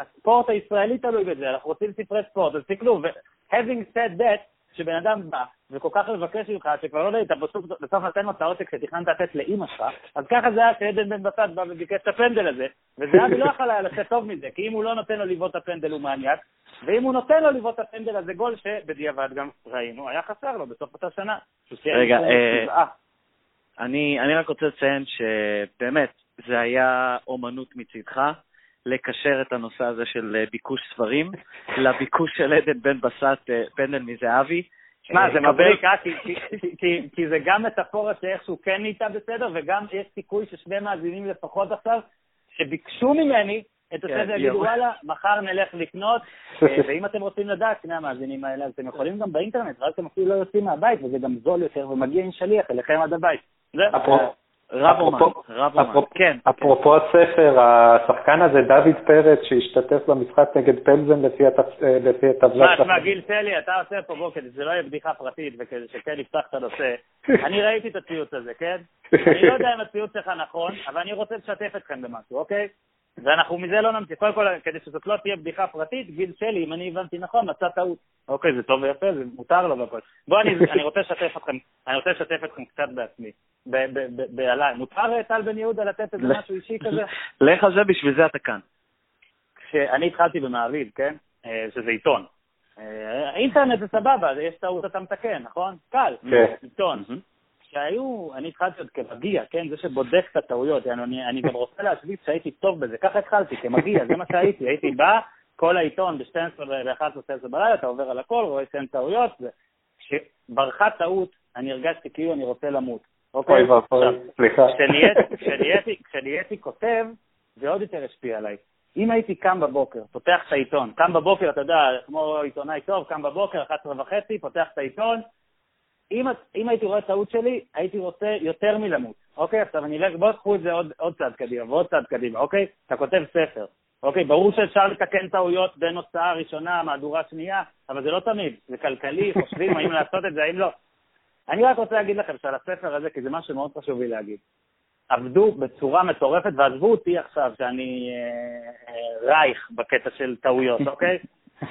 הספורט הישראלי תלוי בזה, אנחנו רוצים ספרי ספורט, אז תקנו. ו-having said that, כשבן אדם בא וכל כך מבקש ממך, שכבר לא יודע, אתה בסוף נותן לו את העותק שתכננת לתת לאימא שלך, אז ככה זה היה שעדן בן בסט בא וביקש את הפנדל הזה, וזהבי לא יכול היה לצאת טוב מזה, כי אם הוא לא נותן לו לבעוט את הפנדל הוא מניאק, ואם הוא נותן לו לבעוט את הפנדל הזה, גול שבדיעבד גם ראינו, היה חסר לו בסוף אותה שנה. רגע, אה, אני רק רוצה לציין שבאמת, זה היה אומנות מצידך. לקשר את הנושא הזה של אה, ביקוש ספרים לביקוש של עדן בן בסט, אה, פנדל מזהבי. שמע, זה אה, מבריק, כי זה גם מטאפורה שאיכשהו כן נהייתה בסדר, וגם יש סיכוי ששני מאזינים לפחות עכשיו שביקשו ממני את הספר, כן, יגידו. וואלה, מחר נלך לקנות, ואם אתם רוצים לדעת, שני המאזינים האלה, אז אתם יכולים גם באינטרנט, רק אתם אפילו לא יוצאים מהבית, וזה גם זול יותר, ומגיע עם שליח אליכם עד הבית. רב אומן, רב אומן. אפרופו- כן. אפרופו הספר, השחקן הזה, דוד פרץ, שהשתתף במשחק נגד פלזן לפי הטב- לפי הטבלת... שמע, שמע, גיל סלי, אתה עושה פה כדי שזה לא יהיה בדיחה פרטית וכדי שכן יפתח את הנושא. אני ראיתי את הציוץ הזה, כן? אני לא יודע אם הציוץ שלך נכון, אבל אני רוצה לשתף אתכם במשהו, אוקיי? ואנחנו מזה לא נמציא. קודם כל, כדי שזאת לא תהיה בדיחה פרטית, גיל שלי, אם אני הבנתי נכון, מצא טעות. אוקיי, זה טוב ויפה, זה מותר לו והכל. בואו, אני, אני רוצה לשתף אתכם, אני רוצה לשתף אתכם קצת בעצמי, בעליי. מותר טל בן יהודה לתת איזה משהו אישי כזה? לך על זה, בשביל זה אתה כאן. כשאני התחלתי במעריב, כן? אה, שזה עיתון. אה, אינטרנט זה סבבה, יש טעות אתה מתקן, נכון? קל. כן. עיתון. כשהיו, אני התחלתי עוד כמגיע, כן? זה שבודק את הטעויות. אני, אני, גם רוצה להשוויץ שהייתי טוב בזה. ככה התחלתי, כמגיע, זה מה שהייתי. הייתי בא, כל העיתון ב-12 ו-11 בלילה, אתה עובר על הכל, רואה שאין טעויות. כשברחה טעות, אני הרגשתי כאילו אני רוצה למות. אוקיי? אוי ואבוי, סליחה. כשנהייתי כותב, זה עוד יותר השפיע עליי. אם הייתי קם בבוקר, פותח את העיתון, קם בבוקר, אתה יודע, כמו עיתונאי טוב, קם בבוקר, 11 וחצי, פותח את העיתון, אם, אם הייתי רואה טעות שלי, הייתי רוצה יותר מלמות, אוקיי? עכשיו אני אלך, בואו תקחו את זה עוד, עוד צעד קדימה ועוד צעד קדימה, אוקיי? אתה כותב ספר, אוקיי? ברור שאפשר לתקן טעויות בין הוצאה ראשונה, מהדורה שנייה, אבל זה לא תמיד, זה כלכלי, חושבים האם לעשות את זה, האם לא. אני רק רוצה להגיד לכם שעל הספר הזה, כי זה משהו שמאוד חשוב לי להגיד. עבדו בצורה מטורפת, ועזבו אותי עכשיו שאני אה, אה, רייך בקטע של טעויות, אוקיי?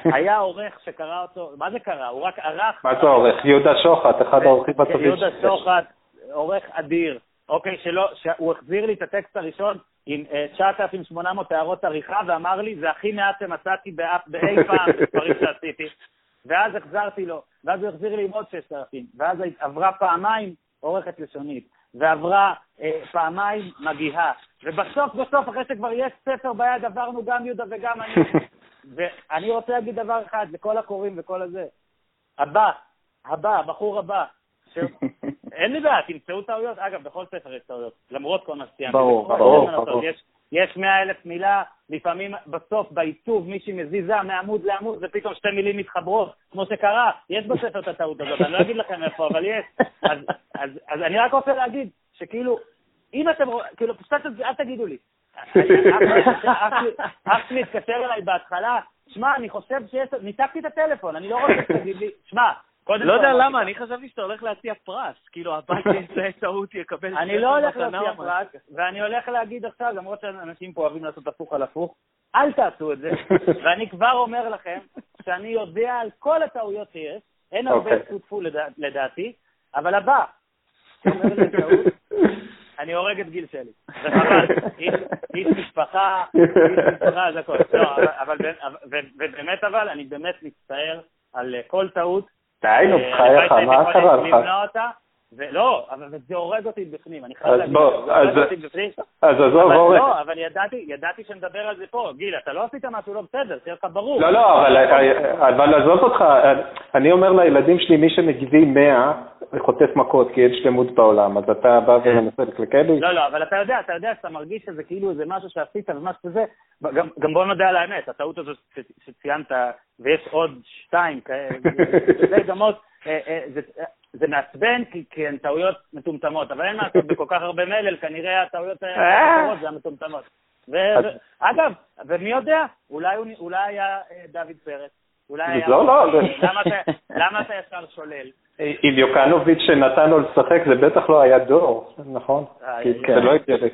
היה עורך שקרא אותו, מה זה קרא? הוא רק ערך... מה זה העורך? יהודה שוחט, אחד העורכים כן, הטובים. יהודה. שוחט, עורך אדיר, אוקיי, שלא, שהוא החזיר לי את הטקסט הראשון עם אה, 9,800 הערות עריכה, ואמר לי, זה הכי מעט שמצאתי באף- באי פעם בספרים שעשיתי. ואז החזרתי לו, ואז הוא החזיר לי עם עוד 6,000, ואז עברה פעמיים עורכת לשונית, ועברה אה, פעמיים מגיהה, ובסוף בסוף, אחרי שכבר יש ספר ביד, עברנו גם יהודה וגם אני. ואני רוצה להגיד דבר אחד לכל הקוראים וכל הזה. הבא, הבא, הבחור הבא, ש... אין לי בעיה, תמצאו טעויות. אגב, בכל ספר יש טעויות, למרות כל מה שציינתי. ברור, ברור, ברור. יש, יש מאה אלף מילה, לפעמים בסוף, בעיצוב, מישהי מזיזה מעמוד לעמוד, ופתאום שתי מילים מתחברות, כמו שקרה. יש בספר את הטעות הזאת, אני לא אגיד לכם איפה, אבל יש. אז, אז, אז אני רק רוצה להגיד, שכאילו, אם אתם רואים, כאילו, פשוט אל תגידו לי. אח שלי התקשר אליי בהתחלה, שמע, אני חושב שיש... ניתקתי את הטלפון, אני לא רוצה שתגיד לי, שמע, קודם לא כל יודע אמרתי למה, אני חשבתי שאתה הולך להציע פרס. כאילו, הבית שיזהה טעות יקבל אני לא הולך להציע. פרס, ואני הולך להגיד עכשיו, למרות שאנשים פה אוהבים לעשות הפוך על הפוך, אל תעשו את זה. ואני כבר אומר לכם שאני יודע על כל הטעויות שיש, אין הרבה אוקיי. טפו לדעתי, אבל הבא, שאומר לי טעות, אני הורג את גיל שלי. זה חבל. איש- משפחה, איש משפחה, זה הכול. לא, אבל- ובאמת אבל, אני באמת מצטער על אה, כל טעות. די, נו, אה, בחייך, הלוואי מה קרה לך? ולא, אבל זה הורג אותי בפנים, אני חייב להגיד, בוא, זה הורג אותי בפנים. אז עזוב, אורן. לא, אבל ידעתי, ידעתי שנדבר על זה פה. גיל, אתה לא עשית משהו לא בסדר, שיהיה לך ברור. לא, לא, אבל, אבל עזוב אותך, אני אומר לילדים שלי, מי שמגיבים 100, חוטף מכות, כי אין שלמות בעולם, אז אתה בא ומנסה לקלקל לי? לא, לא, אבל אתה יודע, אתה יודע שאתה מרגיש שזה כאילו איזה משהו שעשית ומה שזה, גם, גם בוא נודה על האמת, הטעות ש- שציינת, ויש עוד שתיים כאלה, זה אה, אה, זה, אה, מעצבן כי, כי הן טעויות מטומטמות, אבל אין מה לעשות, בכל כך הרבה מלל, כנראה הטעויות האחרות זה המטומטמות. אגב, ומי יודע, אולי, היה אה, דוד פרץ, אולי היה... לא, לא, למה אתה- ישר שולל? עם יוקנוביץ' שנתן לו לשחק, זה בטח לא היה דור, נכון? אה, כי כן. זה לא הגיוני.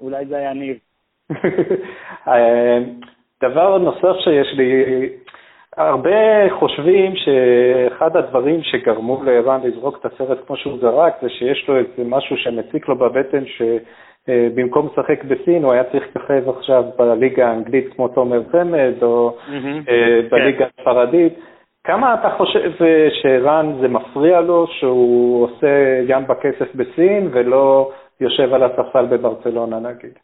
אולי זה היה ניב. אה, דבר נוסף שיש לי, הרבה חושבים שאחד הדברים שגרמו לערן לזרוק את הסרט כמו שהוא זרק, זה שיש לו איזה משהו שמציק לו בבטן, שבמקום לשחק בסין הוא היה צריך לככב עכשיו בליגה האנגלית כמו תומר חמד, או אה, בליגה הספרדית. כמה אתה חושב אה, שערן זה מפריע לו שהוא עושה ים בכסף בסין ולא יושב על הספסל בברצלונה נגיד?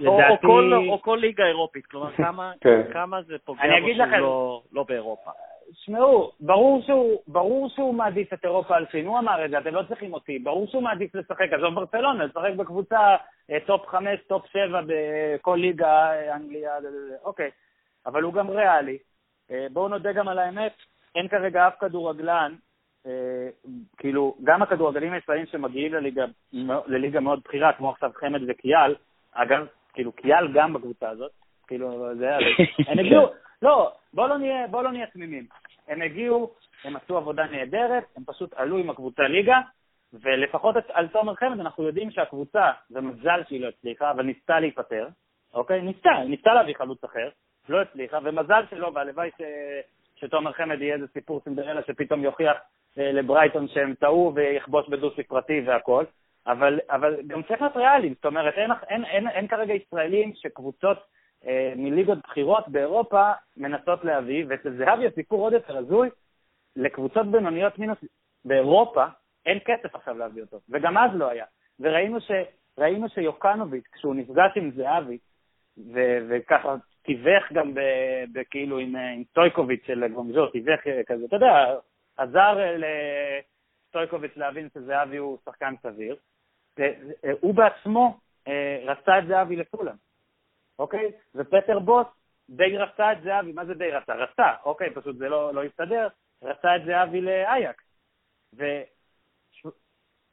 או- או לדעתי- כל- או כל ליגה אירופית, כלומר, כמה- כן. כמה זה פוגע בו שהוא לכם- לא- לא באירופה. שמעו, ברור שהוא, ברור שהוא מעדיף את אירופה על סין, הוא אמר את זה, אתם לא צריכים אותי, ברור שהוא מעדיף לשחק, עזוב ברצלונה, לשחק בקבוצה אה, top 5, top 7 בכל ליגה, אה, אנגליה, אוקיי, אבל הוא גם ריאלי. בואו נודה גם על האמת, אין כרגע אף כדורגלן, כאילו, גם הכדורגלנים הישראלים שמגיעים לליגה, לליגה מאוד בכירה, כמו עכשיו חמד וקיאל, אגב, כאילו קיאל גם בקבוצה הזאת, כאילו, זה היה, הם הגיעו, לא, בוא לא נהיה, בוא לא נהיה תמימים. הם הגיעו, הם עשו עבודה נהדרת, הם פשוט עלו עם הקבוצה ליגה, ולפחות על תומר חמד אנחנו יודעים שהקבוצה, זה מזל שהיא לא הצליחה, אבל ניסתה להיפטר, אוקיי? ניסתה, ניסתה להביא חלוץ אחר, לא הצליחה, ומזל שלא, והלוואי ש... שתומר חמד יהיה איזה סיפור סינדרלה שפתאום יוכיח אה, לברייטון שהם טעו ויכבוש בדו-ספרתי והכל, אבל, אבל גם צריך להיות ריאליים, זאת אומרת, אין, אין, אין, אין כרגע ישראלים שקבוצות אה, מליגות בכירות באירופה מנסות להביא, ואצל זהבי הסיפור עוד יותר הזוי, לקבוצות בינוניות מינוס באירופה אין כסף עכשיו להביא אותו, וגם אז לא היה. וראינו ש, ראינו שיוקנוביץ', כשהוא נפגש עם זהבי, ו, וככה תיווך גם כאילו עם, עם סטויקוביץ' של גומז'ו, תיווך כזה, אתה יודע, עזר לסטויקוביץ' להבין שזהבי הוא שחקן סביר. הוא בעצמו אה, רצה את זהבי לכולם. אוקיי? ופטר בוס די רצה את זהבי, מה זה די רצה? רצה, אוקיי, פשוט זה לא, לא הסתדר, רצה את זהבי לאייקס.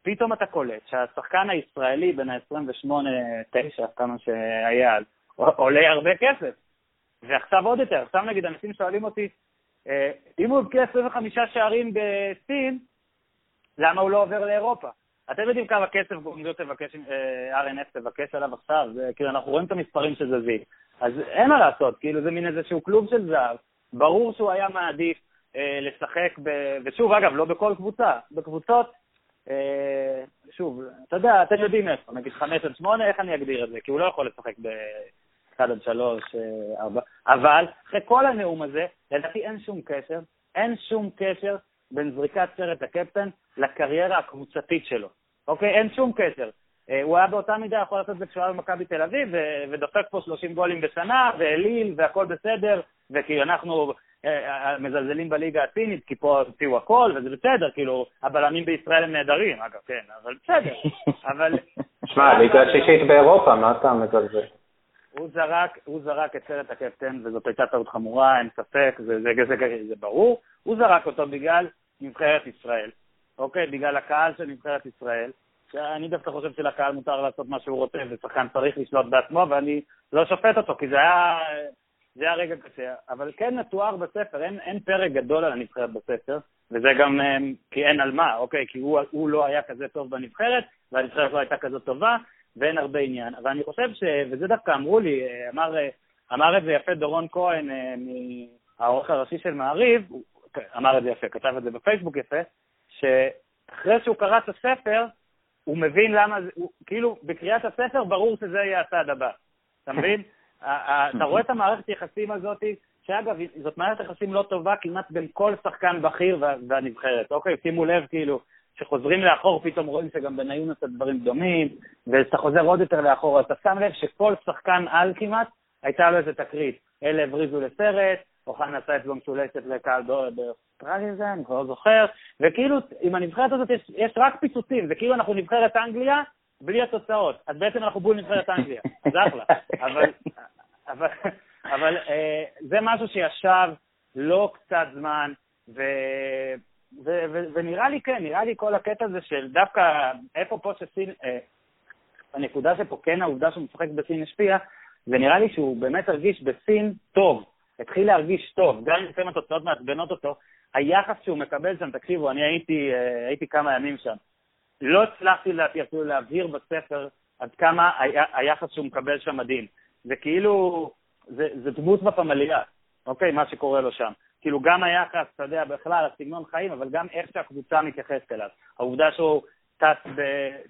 ופתאום אתה קולט שהשחקן הישראלי בין ה-28-9, כמה שהיה אז, עולה הרבה כסף. ועכשיו עוד יותר, עכשיו נגיד אנשים שואלים אותי, אה, אם הוא הבקיע 25 שערים בסין, למה הוא לא עובר לאירופה? אתם יודעים כמה כסף גומזו תבקש, אה, RNF תבקש עליו עכשיו, זה, כאילו אנחנו רואים את המספרים שזזים. אז אין מה לעשות, כאילו זה מין איזשהו כלוב של זהב. ברור שהוא היה מעדיף אה, לשחק, ב... ושוב, אגב, לא בכל קבוצה, בקבוצות, אה, שוב, אתה יודע, אתם יודעים איפה, נגיד 5 עד 8, איך אני אגדיר את זה? כי הוא לא יכול לשחק ב-1 עד 3, 4, אה, אבל אחרי כל הנאום הזה, לדעתי אין שום קשר, אין שום קשר בין זריקת סרט הקפטן לקריירה הקבוצתית שלו. אוקיי? אין שום קשר. אה, הוא היה באותה מידה יכול לעשות את זה כשהוא היה במכבי תל אביב, ודופק פה 30 גולים בשנה, ואליל, והכל בסדר, וכי אנחנו אה, אה, מזלזלים בליגה הסינית, כי פה הוציאו הכל, וזה בסדר, כאילו, הבלמים בישראל הם נהדרים, אגב, כן, אבל בסדר. אבל... שמע, ליגה השישית באירופה, מה אתה מזלזל? הוא זרק, הוא זרק את סרט הקפטן, וזאת הייתה טעות חמורה, אין ספק, זה, זה, זה, זה, זה ברור. הוא זרק אותו בגלל נבחרת ישראל, אוקיי? בגלל הקהל של נבחרת ישראל. אני דווקא חושב שלקהל מותר לעשות מה שהוא רוצה, ושחקן צריך לשלוט בעצמו, ואני לא שופט אותו, כי זה היה, זה היה רגע קשה. אבל כן מתואר בספר, אין, אין פרק גדול על הנבחרת בספר, וזה גם אמ, כי אין על מה, אוקיי? כי הוא, הוא לא היה כזה טוב בנבחרת, והנבחרת לא הייתה כזאת טובה, ואין הרבה עניין. אבל אני חושב ש... וזה דווקא אמרו לי, אמר, אמר את זה יפה דורון כהן, אה, העורך הראשי של מעריב, אמר את זה יפה, כתב את זה בפייסבוק יפה, שאחרי שהוא קרא את הספר, הוא מבין למה, הוא, כאילו, בקריאת הספר ברור שזה יהיה הצעד הבא, אתה מבין? אתה רואה את המערכת יחסים הזאת, שאגב, זאת מערכת יחסים לא טובה כמעט בין כל שחקן בכיר והנבחרת, אוקיי? שימו לב, כאילו, כשחוזרים לאחור פתאום רואים שגם בניון עושה דברים דומים, וכשאתה חוזר עוד יותר לאחור, אתה שם לב שכל שחקן על כמעט, הייתה לו איזה תקרית. אלה הבריזו לסרט, אוחנה עשה אצבע משולשת לקהל באוסטרליה זה, אני כבר לא זוכר, וכאילו עם הנבחרת הזאת יש, יש רק פיצוצים, זה כאילו אנחנו נבחרת אנגליה בלי התוצאות, אז בעצם אנחנו בול נבחרת אנגליה, זה אחלה, אבל, אבל, אבל אה, זה משהו שישב לא קצת זמן, ו... ו- ו- ונראה לי כן, נראה לי כל הקטע הזה של דווקא איפה פה שסין, אה, הנקודה שפה כן העובדה שהוא משחק בסין השפיעה, ונראה לי שהוא באמת הרגיש בסין טוב. התחיל להרגיש טוב, גם אם לפעמים התוצאות מעצבנות אותו, היחס שהוא מקבל שם, תקשיבו, אני הייתי, אה, הייתי כמה ימים שם, לא הצלחתי להביא, אפילו להבהיר בספר עד כמה היחס שהוא מקבל שם מדהים. זה כאילו, זה, זה דמות בפמליה, אוקיי, מה שקורה לו שם. כאילו גם היחס, אתה יודע, בכלל, הסגנון חיים, אבל גם איך שהקבוצה מתייחסת אליו. העובדה שהוא טס, ב,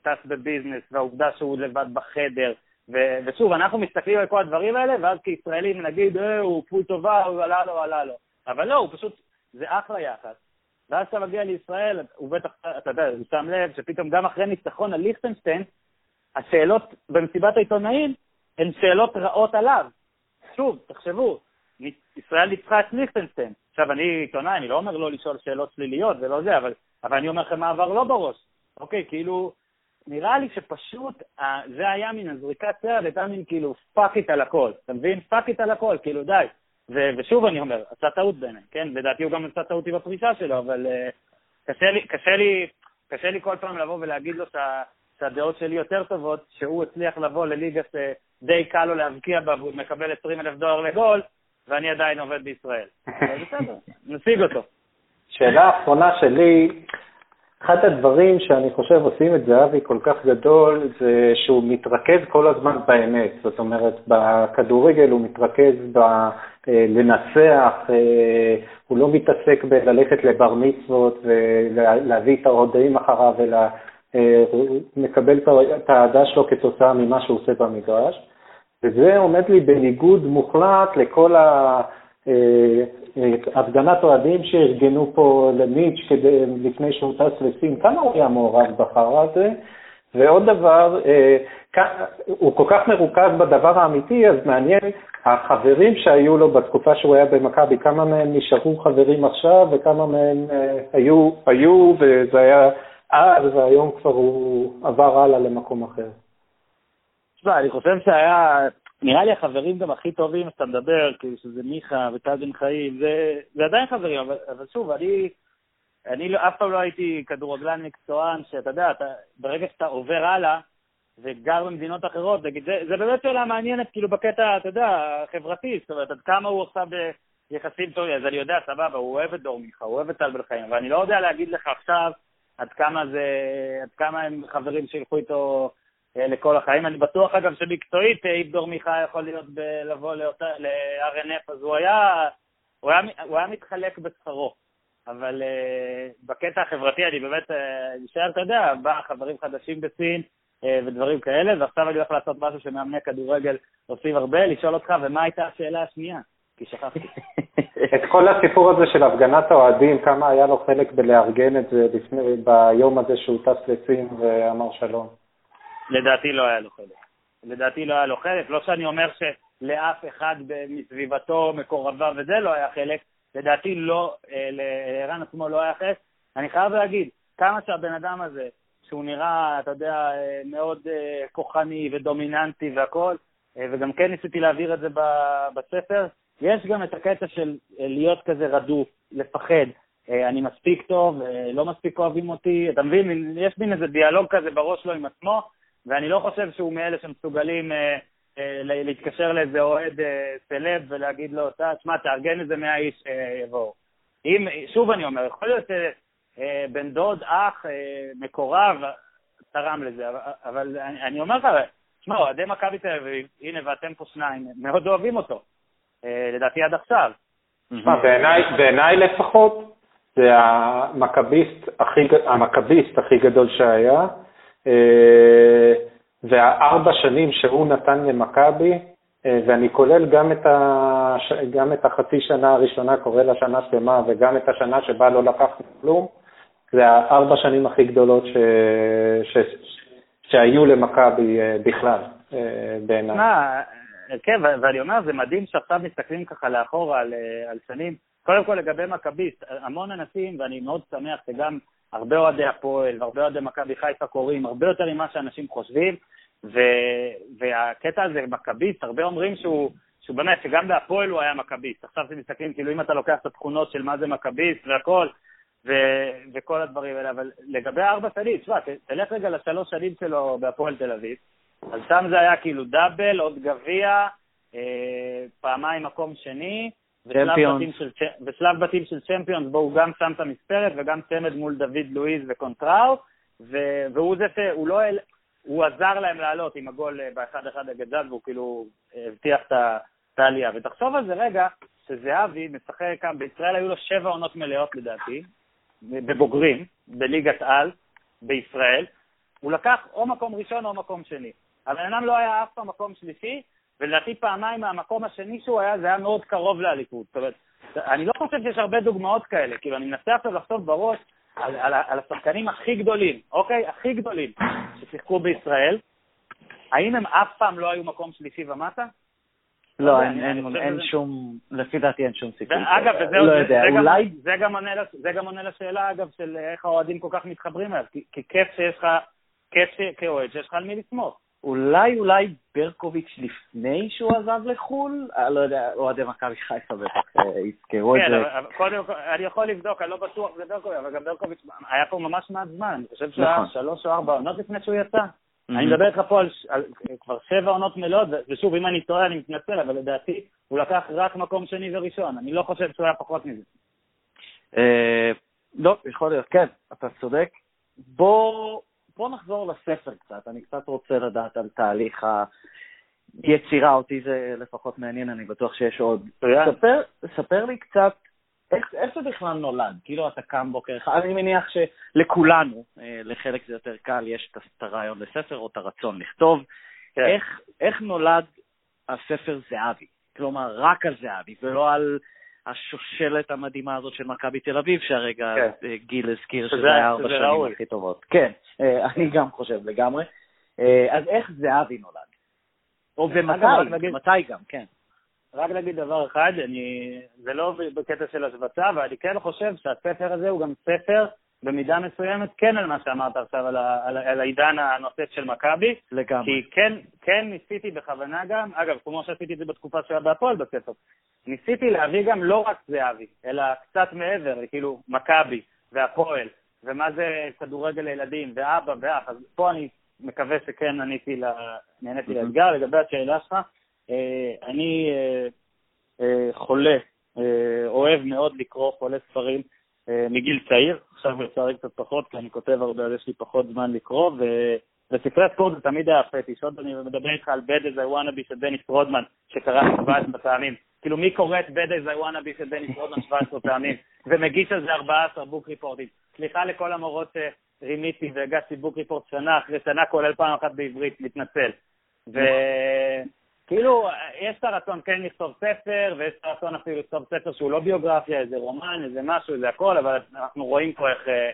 טס בביזנס, והעובדה שהוא לבד בחדר, ו- ושוב, אנחנו מסתכלים על כל הדברים האלה, ואז כישראלים נגיד, אה, הוא פול טובה, הוא עלה לו, עלה לו. אבל לא, הוא פשוט, זה אחלה יחס. ואז אתה מגיע לישראל, הוא בטח, אתה יודע, הוא שם לב שפתאום גם אחרי ניצחון על ליכטנשטיין, השאלות במסיבת העיתונאים הן שאלות רעות עליו. שוב, תחשבו, ישראל ניצחה את ליכטנשטיין. עכשיו, אני עיתונאי, אני לא אומר לא לשאול שאלות שליליות ולא זה, אבל, אבל אני אומר לכם מה עבר לו בראש. אוקיי, כאילו, נראה לי שפשוט, אה, זה היה מין הזריקת סרט, הייתה מין כאילו fuck it על הכל, אתה מבין? fuck it על הכל, כאילו די. ו- ושוב אני אומר, עשה טעות בעיניי, כן? לדעתי הוא גם עשה טעות עם הפרישה שלו, אבל אה, קשה, לי, קשה, לי, קשה לי כל פעם לבוא ולהגיד לו שה, שהדעות שלי יותר טובות, שהוא הצליח לבוא לליגה שדי קל לו להבקיע בה והוא מקבל 20 אלף דולר לגול, ואני עדיין עובד בישראל. אבל בסדר, נשיג אותו. שאלה אחרונה שלי, אחד הדברים שאני חושב עושים את זהבי כל כך גדול, זה שהוא מתרכז כל הזמן באמת. זאת אומרת, בכדורגל הוא מתרכז בלנצח, אה, הוא לא מתעסק בללכת לבר מצוות ולהביא את ההודעים אחריו, אלא אה, מקבל את האהדה שלו כתוצאה ממה שהוא עושה במגרש. וזה עומד לי בניגוד מוחלט לכל ה... אה, הפגנת אוהדים שארגנו פה למיץ' כדי, לפני שהוא טס לסין, כמה הוא היה מעורב בחרא הזה? ועוד דבר, אה, הוא כל כך מרוכז בדבר האמיתי, אז מעניין, החברים שהיו לו בתקופה שהוא היה במכבי, כמה מהם נשארו חברים עכשיו וכמה מהם אה, היו, היו וזה היה אז, והיום כבר הוא עבר הלאה למקום אחר. תשמע, אני חושב שהיה נראה לי החברים גם הכי טובים שאתה מדבר, כאילו שזה מיכה וטל בן חיים, זה, זה עדיין חברים, אבל, אבל שוב, אני, אני לא, אף פעם לא הייתי כדורגלן מקצוען, שאתה יודע, אתה, ברגע שאתה עובר הלאה וגר במדינות אחרות, נגיד, זה, זה באמת שאלה מעניינת, כאילו בקטע, אתה יודע, חברתי, זאת אומרת, עד כמה הוא עכשיו ביחסים טובים, אז אני יודע, סבבה, הוא אוהב את דור מיכה, הוא אוהב את טל בן חיים, אבל אני לא יודע להגיד לך עכשיו עד כמה זה, עד כמה הם חברים שילכו איתו לכל החיים. אני בטוח, אגב, שמקצועית איבדור מיכה יכול להיות ב- לבוא ל-RNF, אז הוא היה, הוא היה, הוא היה מתחלק בשכרו. אבל uh, בקטע החברתי אני באמת נשאר, uh, אתה יודע, בא חברים חדשים בסין uh, ודברים כאלה, ועכשיו אני הולך לעשות משהו שמאמני כדורגל עושים הרבה, לשאול אותך, ומה הייתה השאלה השנייה? כי שכחתי. את כל הסיפור הזה של הפגנת האוהדים, כמה היה לו חלק בלארגן את זה לפני, ביום הזה שהוא טס לסין ואמר שלום? לדעתי לא היה לו חלק. לדעתי לא היה לו חלק, לא שאני אומר שלאף אחד מסביבתו, מקורביו וזה לא היה חלק, לדעתי לא, אה, לערן עצמו לא היה חלק. אני חייב להגיד, כמה שהבן אדם הזה, שהוא נראה, אתה יודע, אה, מאוד אה, כוחני ודומיננטי והכול, וגם כן ניסיתי להעביר את זה בספר, יש גם את הקטע של להיות כזה רדוף, לפחד. אני מספיק טוב, לא מספיק אוהבים אותי, אתה מבין? יש מין איזה דיאלוג כזה בראש שלו עם עצמו, ואני לא חושב שהוא מאלה שמסוגלים אה, אה, להתקשר לאיזה אוהד אה, סלב ולהגיד לו, תשמע, תארגן איזה מאה איש אה, יבואו. אם, שוב אני אומר, יכול להיות אה, בן דוד, אח, אה, מקורב, תרם לזה, אבל, אבל אני, אני אומר לך, תשמע, אוהדי מכבי תל אביב, הנה ואתם פה שניים, מאוד אוהבים אותו, אה, לדעתי עד עכשיו. בעיניי לפחות, זה המכביסט הכי, המכביסט הכי גדול שהיה. אה, והארבע שנים שהוא נתן למכבי, אה, ואני כולל גם את, הש... גם את החצי שנה הראשונה, קורא לה שנה שלמה, וגם את השנה שבה לא לקחנו כלום, זה הארבע שנים הכי גדולות ש... ש... שהיו למכבי אה, בכלל, בעיניי. מה, כן, ואני אומר, זה מדהים שעכשיו מסתכלים ככה לאחורה על, על שנים. קודם כל לגבי מכביסט, המון אנשים, ואני מאוד שמח שגם הרבה אוהדי הפועל והרבה אוהדי מכבי חיפה קוראים, הרבה יותר ממה שאנשים חושבים, ו, והקטע הזה, מכביסט, הרבה אומרים שהוא, שהוא באמת, שגם בהפועל הוא היה מכביסט. עכשיו אתם מסתכלים, כאילו אם אתה לוקח את התכונות של מה זה מכביסט והכל, ו, וכל הדברים האלה, אבל לגבי ארבע שנים, תשמע, תלך רגע לשלוש שנים שלו בהפועל תל אביב, אז שם זה היה כאילו דאבל, עוד גביע, אה, פעמיים מקום שני, ושלב בתים של צ'מפיונס, בו הוא גם שם את המספרת וגם צמד מול דוד לואיז וקונטראו, והוא זה שהוא לא, הוא עזר להם לעלות עם הגול אה, באחד אחד הגדל, והוא כאילו הבטיח את העלייה. ותחשוב על זה רגע, שזהבי משחק כאן, בישראל היו לו שבע עונות מלאות לדעתי, בבוגרים, בליגת על, בישראל. הוא לקח או מקום ראשון או מקום שני. הבן אדם לא היה אף פעם מקום שלישי, ולדעתי פעמיים מהמקום השני שהוא היה, זה היה מאוד קרוב לאליפות. זאת אומרת, אני לא חושב שיש הרבה דוגמאות כאלה. כאילו, אני מנסה עכשיו לחשוב בראש על, על, על השחקנים הכי גדולים, אוקיי? הכי גדולים ששיחקו בישראל. האם הם אף פעם לא היו מקום שלישי ומטה? לא, אין שום, לפי דעתי אין שום סיכוי. אגב, לא יודע, אולי... זה גם עונה לשאלה, אגב, של איך האוהדים כל כך מתחברים אליו, כי כיף שיש לך, כיף כאוהד שיש לך על מי לסמוך. אולי, אולי ברקוביץ' לפני שהוא עזב לחו"ל? אני אה, לא יודע, אוהדי מכבי חיפה בטח אה, יזכרו את כן, זה. כן, קודם כל, אני יכול לבדוק, אני לא בטוח זה ברקוביץ', אבל גם ברקוביץ' היה פה ממש מעט זמן, אני חושב שהיה נכון. שלוש או ארבע עונות לפני שהוא יצא. אני מדבר איתך פה על כבר שבע עונות מלאות, ושוב, אם אני טועה אני מתנצל, אבל לדעתי הוא לקח רק מקום שני וראשון, אני לא חושב שהוא היה פחות מזה. אה, לא, יכול להיות, כן, אתה צודק. בוא... בוא נחזור לספר קצת, אני קצת רוצה לדעת על תהליך היצירה, אותי זה לפחות מעניין, אני בטוח שיש עוד. ספר, ספר לי קצת איך, איך זה בכלל נולד? כאילו אתה קם בוקר אחד, אני מניח שלכולנו, אה, לחלק זה יותר קל, יש את הרעיון לספר או את הרצון לכתוב. כן. איך, איך נולד הספר זהבי? כלומר, רק על זהבי, ולא על השושלת המדהימה הזאת של מכבי תל אביב, שהרגע כן. גיל הזכיר שזה היה ארבע שנים הכי טובות. כן, אה, אני גם חושב לגמרי. אה, אז איך זהבי נולד? או ומתי, מתי גם, כן. רק להגיד דבר אחד, אני, זה לא בקטע של השבצה, אבל אני כן חושב שהספר הזה הוא גם ספר במידה מסוימת כן על מה שאמרת עכשיו, על, ה, על, על העידן הנוסף של מכבי. לגמרי. כי כן, כן ניסיתי בכוונה גם, אגב, כמו שעשיתי את זה בתקופה שהיה בהפועל בספר, ניסיתי להביא גם לא רק זהבי, אלא קצת מעבר, כאילו מכבי והפועל, ומה זה כדורגל לילדים, ואבא ואח, אז פה אני מקווה שכן עניתי, לה, נהניתי לאתגר. לגבי השאלה שלך, אה, אני אה, אה, חולה, אה, אוהב מאוד לקרוא, חולה ספרים. אה, מגיל צעיר, עכשיו לצערי קצת פחות, כי אני כותב הרבה, אז יש לי פחות זמן לקרוא, ו... וספרי הספורט זה תמיד היה פטיש. עוד אני מדבר איתך על Bad as I wanna be של דניס רודמן, שקראתי 17 פעמים. כאילו, מי קורא את Bad as I wanna be של דניס רודמן 17 פעמים, ומגיש על זה 14 בוק ריפורטים? סליחה לכל המורות שרימיתי והגשתי בוק ריפורט שנה אחרי שנה, כולל פעם אחת בעברית, מתנצל. ו... כאילו, יש את הרצון כן לכתוב ספר, ויש את הרצון אפילו לכתוב ספר שהוא לא ביוגרפיה, איזה רומן, איזה משהו, איזה הכל, אבל אנחנו רואים פה איך, אה,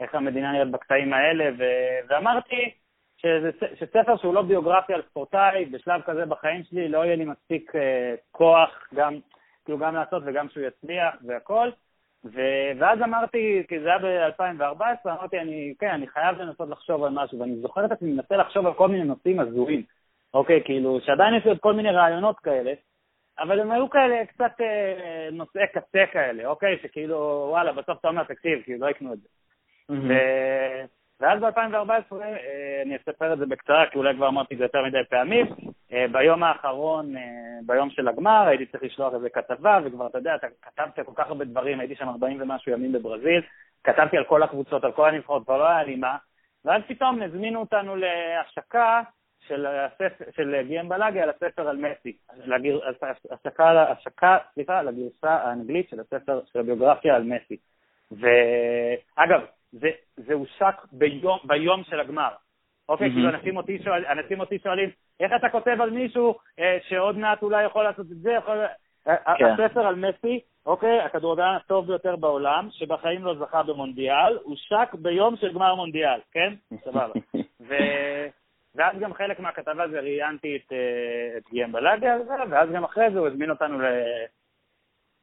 איך המדינה נראית בקטעים האלה, ו... ואמרתי שזה, שספר שהוא לא ביוגרפיה על ספורטאי, בשלב כזה בחיים שלי לא יהיה לי מספיק uh, כוח גם, כאילו גם לעשות וגם שהוא יצליח והכל. ו... ואז אמרתי, כי זה היה ב-2014, אמרתי, אני, כן, אני חייב לנסות לחשוב על משהו, ואני זוכר את עצמי מנסה לחשוב על כל מיני נושאים הזויים. אוקיי? כאילו, שעדיין יש לי עוד כל מיני רעיונות כאלה, אבל הם היו כאלה קצת אה, נושאי קצה כאלה, אוקיי? שכאילו, וואלה, בסוף אתה אומר, תקשיב, כאילו, לא יקנו את זה. ו... ואז ב-2014, אה, אני אספר את זה בקצרה, כי אולי כבר אמרתי את זה יותר מדי פעמים, אה, ביום האחרון, אה, ביום של הגמר, הייתי צריך לשלוח איזה כתבה, וכבר, אתה יודע, אתה כתבת כל כך הרבה דברים, הייתי שם 40 ומשהו ימים בברזיל, כתבתי על כל הקבוצות, על כל הנבחרות, כבר לא היה לי מה, ואז פתאום הזמינו אותנו להשקה של, הספר, של גיאם בלאגי על הספר על מסי, לגר, השקה, השקה, סליחה, לגרסה האנגלית של הספר, של הביוגרפיה על מסי. ואגב, זה, זה הושק ביום, ביום של הגמר. אוקיי, mm-hmm. כאילו אנשים אותי, שואל, אנשים אותי שואלים, איך אתה כותב על מישהו אה, שעוד מעט אולי יכול לעשות את זה, יכול... כן. הספר על מסי, אוקיי, הכדורגלן הטוב ביותר בעולם, שבחיים לא זכה במונדיאל, הושק ביום של גמר מונדיאל, כן? סבבה. ו... ואז גם חלק מהכתבה זה ראיינתי את, אה, את גיאם בלאגה על זה, ואז גם אחרי זה הוא הזמין אותנו ל...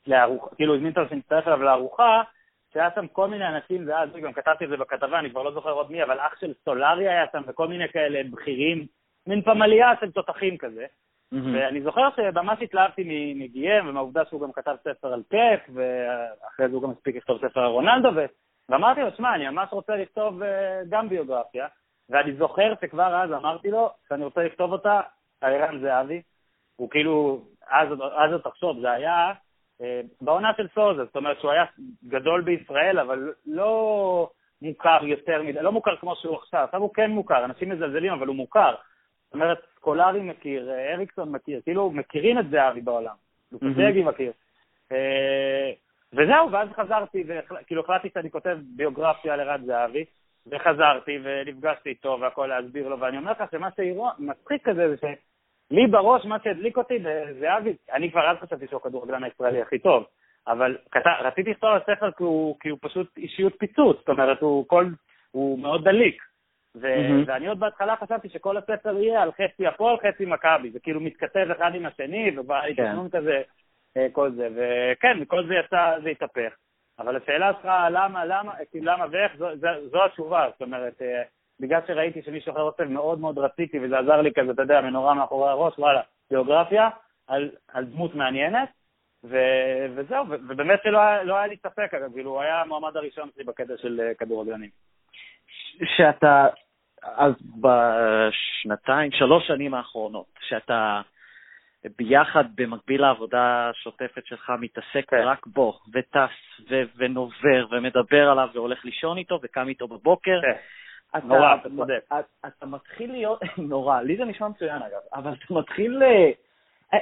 לארוחה, כאילו הזמין אותנו שנצטרף אליו לארוחה, שהיה שם כל מיני אנשים, ואז גם כתבתי את זה בכתבה, אני כבר לא זוכר עוד מי, אבל אח של סולארי היה שם, וכל מיני כאלה בכירים, מין פמליה של תותחים כזה. Mm-hmm. ואני זוכר שממש התלהבתי מגיאם, ומהעובדה שהוא גם כתב ספר על פאפ, ואחרי זה הוא גם הספיק לכתוב ספר על רונלדו, ו... ואמרתי לו, שמע, אני ממש רוצה לכתוב אה, גם ביוגרפיה. ואני זוכר שכבר אז אמרתי לו שאני רוצה לכתוב אותה על ערן זהבי. הוא כאילו, אז, אז תחשוב, זה היה אה, בעונה של סוזה, זאת אומרת שהוא היה גדול בישראל, אבל לא מוכר יותר מדי, לא מוכר כמו שהוא עכשיו, עכשיו הוא כן מוכר, אנשים מזלזלים, אבל הוא מוכר. זאת אומרת, סקולרי מכיר, אריקסון מכיר, כאילו מכירים את זהבי בעולם, לופטגי מכיר. אה, וזהו, ואז חזרתי, וכאילו החלטתי שאני כותב ביוגרפיה על ערן זהבי. וחזרתי ונפגשתי איתו והכל להסביר לו, ואני אומר לך שמה שמצחיק כזה זה שלי בראש, מה שהדליק אותי זה אבי, אני כבר אז חשבתי שהוא הכדורגלן הישראלי הכי טוב, אבל כת... רציתי לכתוב על הספר כי הוא, כי הוא פשוט אישיות פיצוץ, זאת אומרת, הוא, כל, הוא מאוד דליק. ו- mm-hmm. ואני עוד בהתחלה חשבתי שכל הספר יהיה על חצי הפועל, חצי מכבי, זה כאילו מתכתב אחד עם השני, ובא כן. תכנון כזה, אה, כל זה, וכן, כל זה יצא, זה התהפך. אבל השאלה שלך, למה, למה, כאילו למה ואיך, זו, זו, זו התשובה, זאת אומרת, אה, בגלל שראיתי שמישהו אחר עושה מאוד מאוד רציתי, וזה עזר לי כזה, אתה יודע, מנורה מאחורי הראש, וואלה, גיאוגרפיה, על, על דמות מעניינת, ו, וזהו, ו, ובאמת שלא היה, לא היה לי ספק, אגב, כאילו, הוא היה המועמד הראשון שלי בקטע של אה, כדורגלנים. שאתה, אז בשנתיים, שלוש שנים האחרונות, שאתה ביחד, במקביל לעבודה השוטפת שלך, מתעסק כן. רק בו, וטס, ו- ונובר, ומדבר עליו, והולך לישון איתו, וקם איתו בבוקר. כן. אתה, נורא, אתה צודק. אתה, אתה מתחיל להיות, נורא, לי זה נשמע מצוין אגב, אבל אתה מתחיל, אה, אה,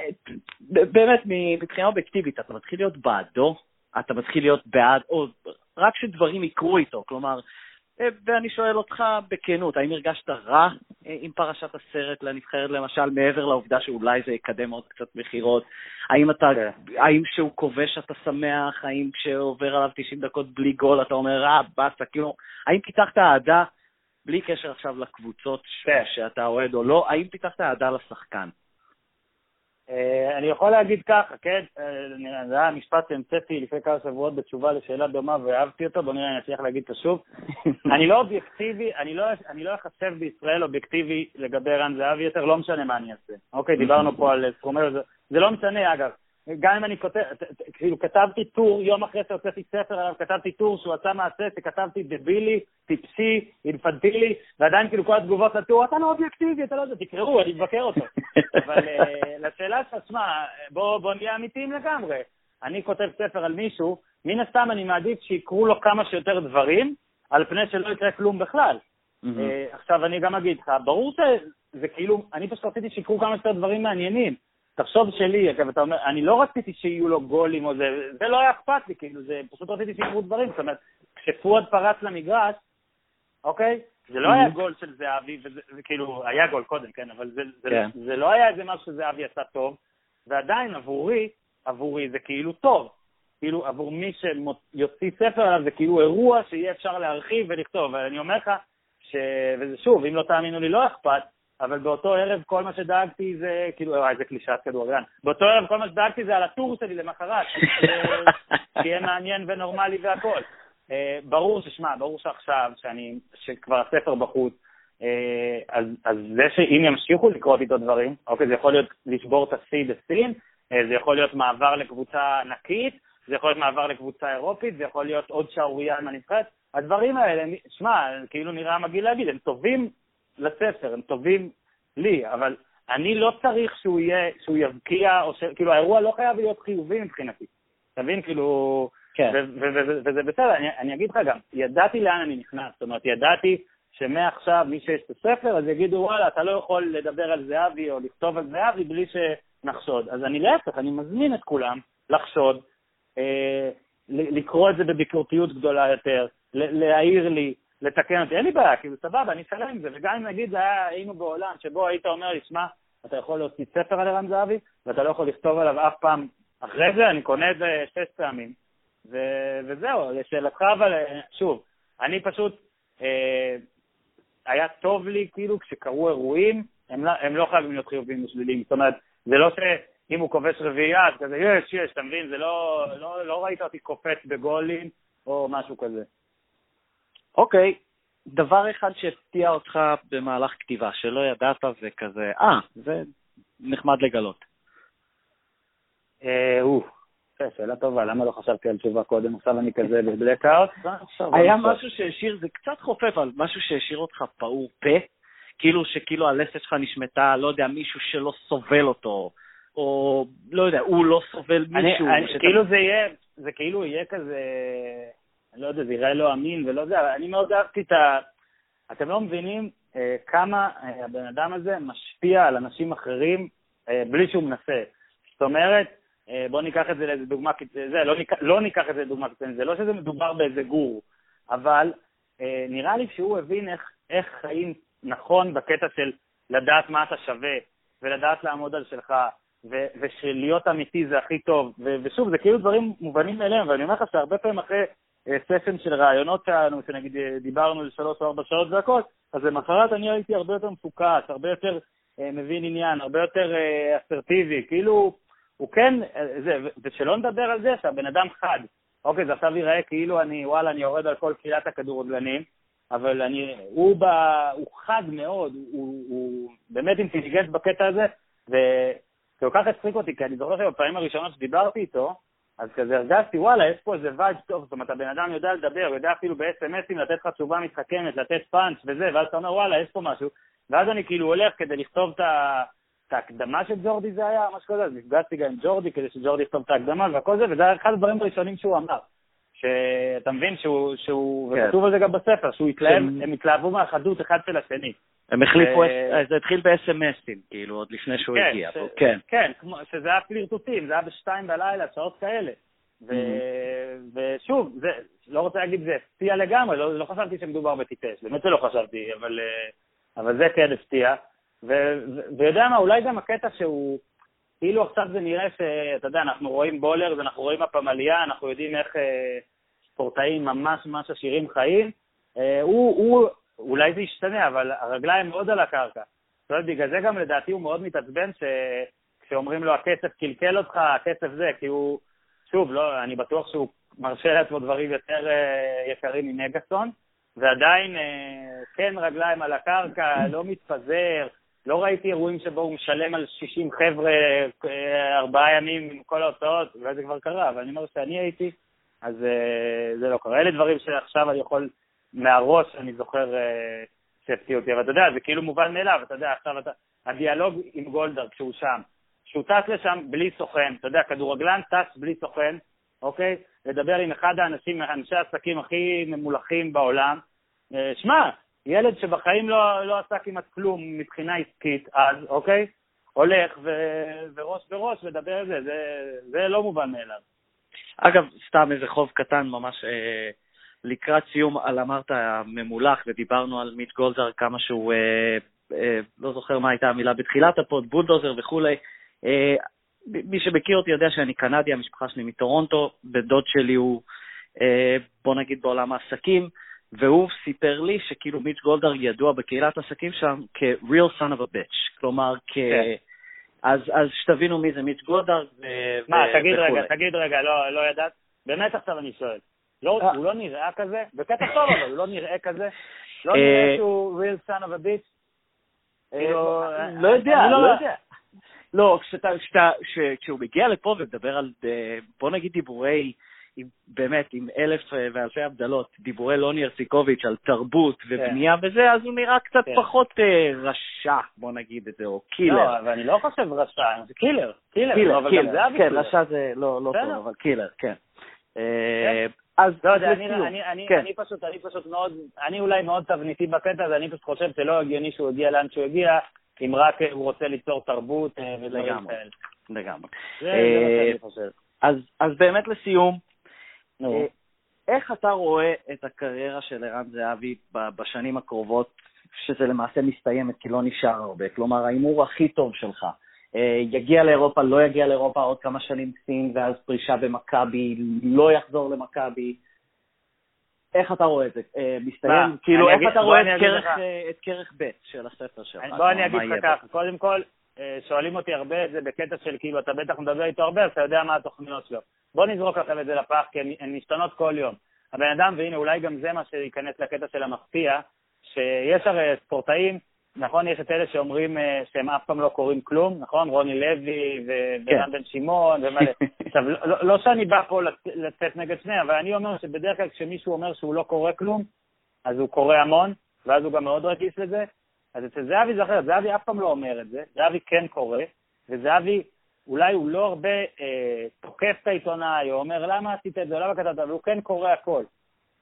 באמת, מבחינה אובייקטיבית, אתה מתחיל להיות בעדו, אתה מתחיל להיות בעד, או רק שדברים יקרו איתו, כלומר, ואני שואל אותך בכנות, האם הרגשת רע אה, עם פרשת הסרט לנבחרת למשל, מעבר לעובדה שאולי זה יקדם עוד קצת מכירות? האם אתה, okay. כן. האם כשהוא כובש אתה שמח? האם כשעובר עליו 90 דקות בלי גול אתה אומר, אה, באסה, כאילו, האם פיתחת אהדה, בלי קשר עכשיו לקבוצות ש... כן. שאתה אוהד או לא, האם פיתחת אהדה לשחקן? אה, אני יכול להגיד ככה, כן? אה, זה היה משפט שהמצאתי לפני כמה שבועות בתשובה לשאלה דומה ואהבתי אותו, בוא נראה אם אני אצליח להגיד אותו שוב. אני לא אובייקטיבי, אני לא, אני לא אחשב בישראל אובייקטיבי לגבי רן זהבי יותר, לא משנה מה אני אעשה. אוקיי, דיברנו פה על סכומי... זה לא משנה, אגב. גם אם אני כותב, כאילו כתבתי טור, יום אחרי שהוצאתי ספר עליו, כתבתי טור שהוא עשה מעשה שכתבתי דבילי, טיפסי, אינפנטילי, ועדיין כאילו כל התגובות לטור, אתה לא אובייקטיבי, אתה לא יודע, תקראו, אני מבקר אותו. אבל uh, לשאלה שלך, שמע, בוא, בוא נהיה אמיתיים לגמרי. אני כותב ספר על מישהו, מן הסתם אני מעדיף שיקרו לו כמה שיותר דברים, על פני שלא יקרה כלום בכלל. Uh, עכשיו אני גם אגיד לך, ברור שזה כאילו, אני פשוט רציתי שיקרו כמה שיותר דברים מעניינים. תחשוב שלי, אגב, אתה אומר, אני לא רציתי שיהיו לו גולים או זה, זה לא היה אכפת לי, כאילו, זה, פשוט רציתי שיקרו דברים, זאת אומרת, כשפואד פרץ למגרש, אוקיי? זה לא היה גול של זהבי, וזה כאילו, היה גול קודם, כן, אבל זה, זה, כן. זה לא היה איזה משהו שזהבי עשה טוב, ועדיין עבורי, עבורי זה כאילו טוב. כאילו, עבור מי שיוציא ספר עליו, זה כאילו אירוע שיהיה אפשר להרחיב ולכתוב. ואני אומר לך, ש... וזה שוב, אם לא תאמינו לי, לא אכפת, אבל באותו ערב כל מה שדאגתי זה, כאילו, וואי, איזה קלישאת כדורגלן. באותו ערב כל מה שדאגתי זה על הטור שלי למחרת, שיהיה מעניין ונורמלי והכול. אה, ברור ששמע, ברור שעכשיו, שאני, שכבר הספר בחוץ, אה, אז, אז זה שאם ימשיכו לקרות איתו דברים, אוקיי, זה יכול להיות לשבור את השיא בסין, אה, זה יכול להיות מעבר לקבוצה ענקית, זה יכול להיות מעבר לקבוצה אירופית, זה יכול להיות עוד שערורייה עם הנבחרת. הדברים האלה, שמע, כאילו נראה מגעיל להגיד, הם טובים לספר, הם טובים לי, אבל אני לא צריך שהוא יהיה, שהוא יבקיע, או ש... כאילו, האירוע לא חייב להיות חיובי מבחינתי. אתה מבין? כאילו... כן. וזה בסדר, אני, אני אגיד לך גם, ידעתי לאן אני נכנס, זאת אומרת, ידעתי שמעכשיו מי שיש את הספר, אז יגידו, וואלה, אתה לא יכול לדבר על זהבי או לכתוב על זהבי בלי שנחשוד. אז אני להפך, אני מזמין את כולם לחשוד, אה, לקרוא את זה בביקורתיות גדולה יותר, להעיר לי, לתקן אותי, אין לי בעיה, כאילו סבבה, אני אשלם עם זה, וגם אם נגיד היינו בעולם שבו היית אומר לי, שמע, אתה יכול להוציא ספר על ערן זהבי, ואתה לא יכול לכתוב עליו אף פעם אחרי זה, אני קונה את זה שש פעמים. ו- וזהו, לשאלתך, אבל שוב, אני פשוט, אה, היה טוב לי כאילו כשקרו אירועים, הם לא, הם לא חייבים להיות חיוביים ושליליים, זאת אומרת, זה לא שאם הוא כובש רביעייה, אז כזה יש, יש, אתה מבין? זה לא, לא, לא ראית אותי קופץ בגולים או משהו כזה. אוקיי, דבר אחד שהפתיע אותך במהלך כתיבה, שלא ידעת וכזה, אה, זה נחמד לגלות. אה, שאלה טובה, למה לא חשבתי על תשובה קודם? עכשיו אני כזה בבלקאוט. היה משהו שהשאיר, זה קצת חופף, אבל משהו שהשאיר אותך פעור פה, כאילו שכאילו הלסת שלך נשמטה, לא יודע, מישהו שלא סובל אותו, או לא יודע, הוא לא סובל מישהו. כאילו זה יהיה, זה כאילו יהיה כזה, אני לא יודע, זה יראה לא אמין ולא יודע, אני מאוד אהבתי את ה... אתם לא מבינים אה, כמה אה, הבן אדם הזה משפיע על אנשים אחרים אה, בלי שהוא מנסה. זאת אומרת, אה, בואו ניקח את זה לאיזה דוגמה, זה, לא, ניקח, לא ניקח את זה לדוגמה קיצונית, זה לא שזה מדובר באיזה גור, אבל אה, נראה לי שהוא הבין איך, איך חיים נכון בקטע של לדעת מה אתה שווה, ולדעת לעמוד על שלך, ו- ושלהיות אמיתי זה הכי טוב. ו- ושוב, זה כאילו דברים מובנים מאליהם, ואני אומר לך שהרבה פעמים אחרי סשן של רעיונות שלנו, שנגיד דיברנו על שלוש או ארבע שעות והכל, אז למחרת אני הייתי הרבה יותר מפוקס, הרבה יותר מבין עניין, הרבה יותר אסרטיבי, כאילו, הוא כן, זה, ושלא נדבר על זה שהבן אדם חד. אוקיי, זה עכשיו ייראה כאילו אני, וואלה, אני יורד על כל קהילת הכדורגלנים, אבל אני, הוא, ב, הוא חד מאוד, הוא, הוא באמת אינטליגנט בקטע הזה, וכל כך הצחיק אותי, כי אני זוכר שבפעמים הראשונות שדיברתי איתו, אז כזה הרגשתי, וואלה, יש פה איזה vibe טוב, זאת אומרת, הבן אדם יודע לדבר, יודע אפילו ב-SMSים לתת לך תשובה מתחכמת, לתת פאנץ' וזה, ואז אתה אומר, וואלה, יש פה משהו, ואז אני כאילו הולך כדי לכתוב. את ההקדמה של ג'ורדי זה היה, משהו כזה, אז נפגשתי גם עם ג'ורדי כדי שג'ורדי יכתוב את ההקדמה והכל זה, וזה היה אחד הדברים הראשונים שהוא אמר. שאתה מבין שהוא, שהוא כן. וכתוב על זה גם בספר, שהוא התלהב, ש... הם התלהבו מהחדות אחד של השני. הם החליפו, ו... זה התחיל ב-SMSים, כאילו, עוד לפני שהוא כן, הגיע. ש... כן, כן, כמו, שזה היה פלירטוטים, זה היה בשתיים בלילה, שעות כאלה. ו... Mm-hmm. ושוב, זה, לא רוצה להגיד זה הפתיע לגמרי, לא, לא חשבתי שמדובר בטיפש, באמת שלא חשבתי, אבל, אה, אבל זה כן הפתיע. ויודע מה, אולי גם הקטע שהוא, כאילו עכשיו זה נראה שאתה יודע, אנחנו רואים בולר, אנחנו רואים הפמליה, אנחנו יודעים איך אה, ספורטאים ממש ממש עשירים חיים, אה, הוא, הוא, אולי זה ישתנה, אבל הרגליים מאוד על הקרקע. זאת אומרת, בגלל זה גם לדעתי הוא מאוד מתעצבן כשאומרים לו הכסף קלקל אותך, הכסף זה, כי הוא, שוב, לא, אני בטוח שהוא מרשה לעצמו דברים יותר אה, יקרים ממגאסון, ועדיין אה, כן רגליים על הקרקע, לא מתפזר, לא ראיתי אירועים שבו הוא משלם על 60 חבר'ה ארבעה ימים עם כל ההוצאות, אולי זה כבר קרה, אבל אני אומר שאני הייתי, אז uh, זה לא קרה. אלה דברים שעכשיו אני יכול מהראש, אני זוכר uh, שהפתיעו אותי, אבל אתה יודע, זה כאילו מובן מאליו, אתה יודע, עכשיו אתה, הדיאלוג עם גולדהר כשהוא שם, שהוא טס לשם בלי סוכן, אתה יודע, כדורגלן טס בלי סוכן, אוקיי? לדבר עם אחד האנשים, אנשי העסקים הכי ממולחים בעולם. שמע, ילד שבחיים לא, לא עשה כמעט כלום מבחינה עסקית אז, אוקיי? הולך ו, וראש בראש מדבר על זה, זה לא מובן מאליו. אגב, סתם איזה חוב קטן ממש אה, לקראת סיום, על אמרת ממולח, ודיברנו על מיץ' גולדהאר, כמה שהוא, אה, אה, לא זוכר מה הייתה המילה בתחילת ה pod, בולדוזר וכולי. אה, מי שמכיר אותי יודע שאני קנדי, המשפחה שלי מטורונטו, הדוד שלי הוא, אה, בוא נגיד, בעולם העסקים. והוא סיפר לי שכאילו מיץ' גולדהר ידוע בקהילת עסקים שם כ-real son of a bitch, כלומר, כ... כן. אז, אז שתבינו מי זה מיץ' גולדהר ו... מה. תגיד. רגע, תגיד רגע, לא, לא ידעת? באמת עכשיו אני שואל. לא, אה. הוא לא נראה כזה? בקטע טוב אבל, הוא לא נראה כזה? לא נראה אה. שהוא real son of a bitch? כאילו, לא יודע, לא, לא יודע. לא, כשהוא מגיע לפה ומדבר על, בוא נגיד דיבורי עם, באמת, עם אלף אה, ואלפי הבדלות, דיבורי לוני הרציקוביץ' על תרבות. ובנייה כן. וזה, אז הוא נראה קצת כן. פחות אה, רשע, בוא נגיד את זה, או killer. לא, אבל אני לא חושב רשע, זה killer, killer, killer, לא, killer, זה כן, רשע זה לא, לא טוב, אבל killer, כן. אה, כן. אז לא יודע, אני, אני, אני, כן. אני פשוט, אני פשוט מאוד, אני אולי מאוד תבניתי בקטע הזה, אני פשוט חושב שלא הגיוני שהוא הגיע לאן שהוא הגיע, אם רק הוא רוצה ליצור תרבות ודברים כאלה. לגמרי. זה מה שאני חושב. אז באמת לסיום, נו. איך אתה רואה את הקריירה של ערן זהבי בשנים הקרובות, שזה למעשה מסתיימת כי לא נשאר הרבה? כלומר, ההימור הכי טוב שלך, אה, יגיע לאירופה, לא יגיע לאירופה עוד כמה שנים סין, ואז פרישה במכבי, לא יחזור למכבי. איך אתה רואה את זה? אה, מסתיים, כאילו, איך אתה רואה את כרך ב' של הספר שלך? בוא אני אגיד לך ככה, קודם כל, אה, שואלים אותי הרבה את זה בקטע של כאילו, אתה בטח מדבר איתו הרבה, אז אתה יודע מה התוכניות שלו. בוא נזרוק לכם את זה לפח, כי הן משתנות כל יום. הבן אדם, והנה, אולי גם זה מה שייכנס לקטע של המפתיע, שיש הרי ספורטאים, נכון, יש את אלה שאומרים uh, שהם אף פעם לא קוראים כלום, נכון? רוני לוי ורן כן. בן שמעון ומלא. עכשיו, לא, לא, לא שאני בא פה לצאת נגד שני, אבל אני אומר שבדרך כלל כשמישהו אומר שהוא לא קורא כלום, אז הוא קורא המון, ואז הוא גם מאוד רגיש לזה, אז אצל זהבי זה אחרת, זהבי אף פעם לא אומר את זה, זהבי כן קורא, וזהבי, אולי הוא לא הרבה אה, תוקף את העיתונאי, או אומר למה עשית את זה, למה כתבת, אבל הוא כן קורא הכל.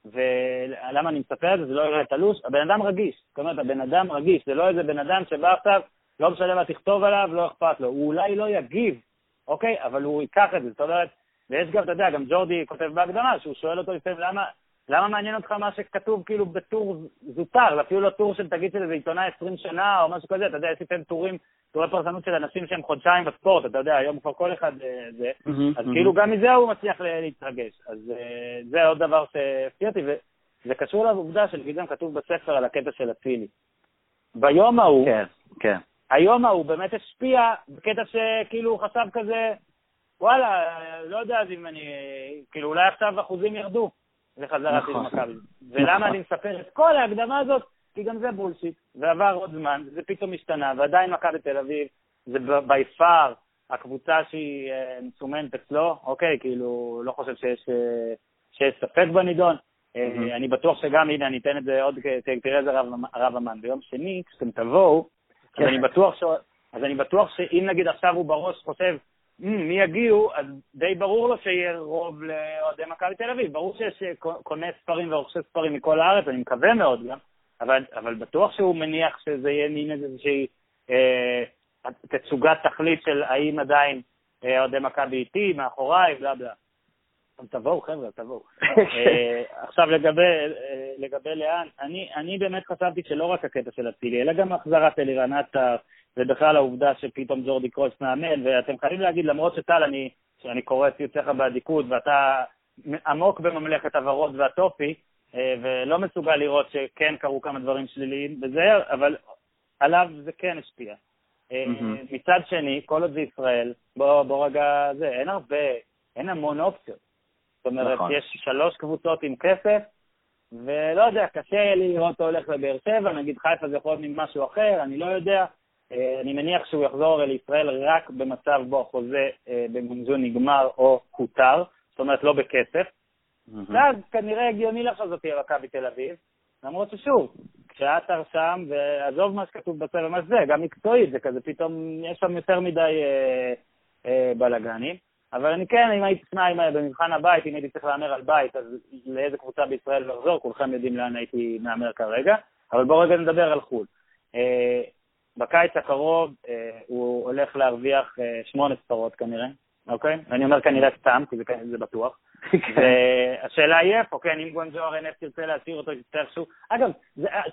ולמה אני מספר את זה, זה לא יראה תלוש, הבן אדם רגיש, זאת אומרת, הבן אדם רגיש, זה לא איזה בן אדם שבא עכשיו, לא משנה מה תכתוב עליו, לא אכפת לו, הוא אולי לא יגיב, אוקיי? אבל הוא ייקח את זה, זאת אומרת, ויש גם, אתה יודע, גם ג'ורדי כותב בהקדמה, שהוא שואל אותו לפעמים למה, למה מעניין אותך מה שכתוב כאילו בטור זוטר, אפילו לא טור של תגיד של איזה עיתונאי 20 שנה או משהו כזה, אתה יודע, עשיתם טורים, טורי פרסנות של אנשים שהם חודשיים בספורט, אתה יודע, היום כבר כל אחד אה, זה, אז כאילו גם מזה הוא מצליח להתרגש. אז אה, זה עוד דבר שהפתיע אותי, וזה קשור לעובדה שלפי זה כתוב בספר על הקטע של אצילי. ביום ההוא, כן, כן. היום ההוא באמת השפיע בקטע שכאילו הוא חשב כזה, וואלה, לא יודע אם אני, כאילו אולי עכשיו אחוזים ירדו. של נכון. מכבי. ולמה נכון. אני מספר את כל ההקדמה הזאת? כי גם זה בולשיט, ועבר עוד זמן, זה פתאום השתנה, ועדיין מכבי תל אביב זה בי פאר הקבוצה שהיא אה, מסומנת אצלו, אוקיי, כאילו, לא חושב שיש, אה, שיש ספק בנידון. Mm-hmm. אני בטוח שגם, הנה, אני אתן את זה עוד, תראה איזה רב, רב אמן. ביום שני, כשאתם תבואו, אז אני בטוח ש... אז אני בטוח שאם נגיד עכשיו הוא בראש חושב, מי יגיעו, אז די ברור לו שיהיה רוב לאוהדי מכבי תל אביב. ברור שיש קונה ספרים ורוכשי ספרים מכל הארץ, אני מקווה מאוד גם, אבל, אבל בטוח שהוא מניח שזה יהיה מין איזושהי אה, תצוגת תכלית של האם עדיין אה, אוהדי מכבי איתי, מאחוריי, בלה בלה. תבואו, חבר'ה, תבואו. אה, עכשיו לגבי, אה, לגבי לאן, אני, אני באמת חשבתי שלא רק הקטע של אצילי, אלא גם החזרת אלירן עטר, ובכלל העובדה שפתאום ג'ורדי קרויס מאמן, ואתם חייבים להגיד, למרות שטל, אני, שאני קורא את ציוציך באדיקות, ואתה עמוק בממלכת הוורוד והטופי, אה, ולא מסוגל לראות שכן קרו כמה דברים שליליים וזה, אבל עליו זה כן השפיע. Mm-hmm. מצד שני, כל עוד זה ישראל, בוא, בוא רגע, זה, אין הרבה, אין המון אופציות. זאת אומרת, נכון. יש שלוש קבוצות עם כסף, ולא יודע, קשה לי לראות אותו הולך לבאר שבע, נגיד חיפה זה יכול להיות משהו אחר, אני לא יודע. אה, אני מניח שהוא יחזור לישראל רק במצב בו החוזה אה, במונזון נגמר או הותר, זאת אומרת לא בכסף. ואז כנראה הגיוני לך שזאת תהיה מכבי תל אביב, למרות ששוב, כשעטר שם, ועזוב מה שכתוב בספר, מה שזה, גם מקצועית, זה כזה פתאום, יש שם יותר מדי אה, אה, בלאגנים. אבל אני כן, אם הייתי שניים במבחן הבית, אם הייתי צריך להמר על בית, אז לאיזה קבוצה בישראל לחזור, כולכם יודעים לאן הייתי מהמר כרגע, אבל בואו רגע נדבר על חו"ל. אה, בקיץ הקרוב אה, הוא הולך להרוויח אה, שמונה ספרות כנראה, אוקיי? ואני אומר כנראה סתם, כי זה, זה בטוח. והשאלה היא איפה, כן, אם גוונג'ו ארנף תרצה להשאיר אותו, יצטרך שהוא... אגב,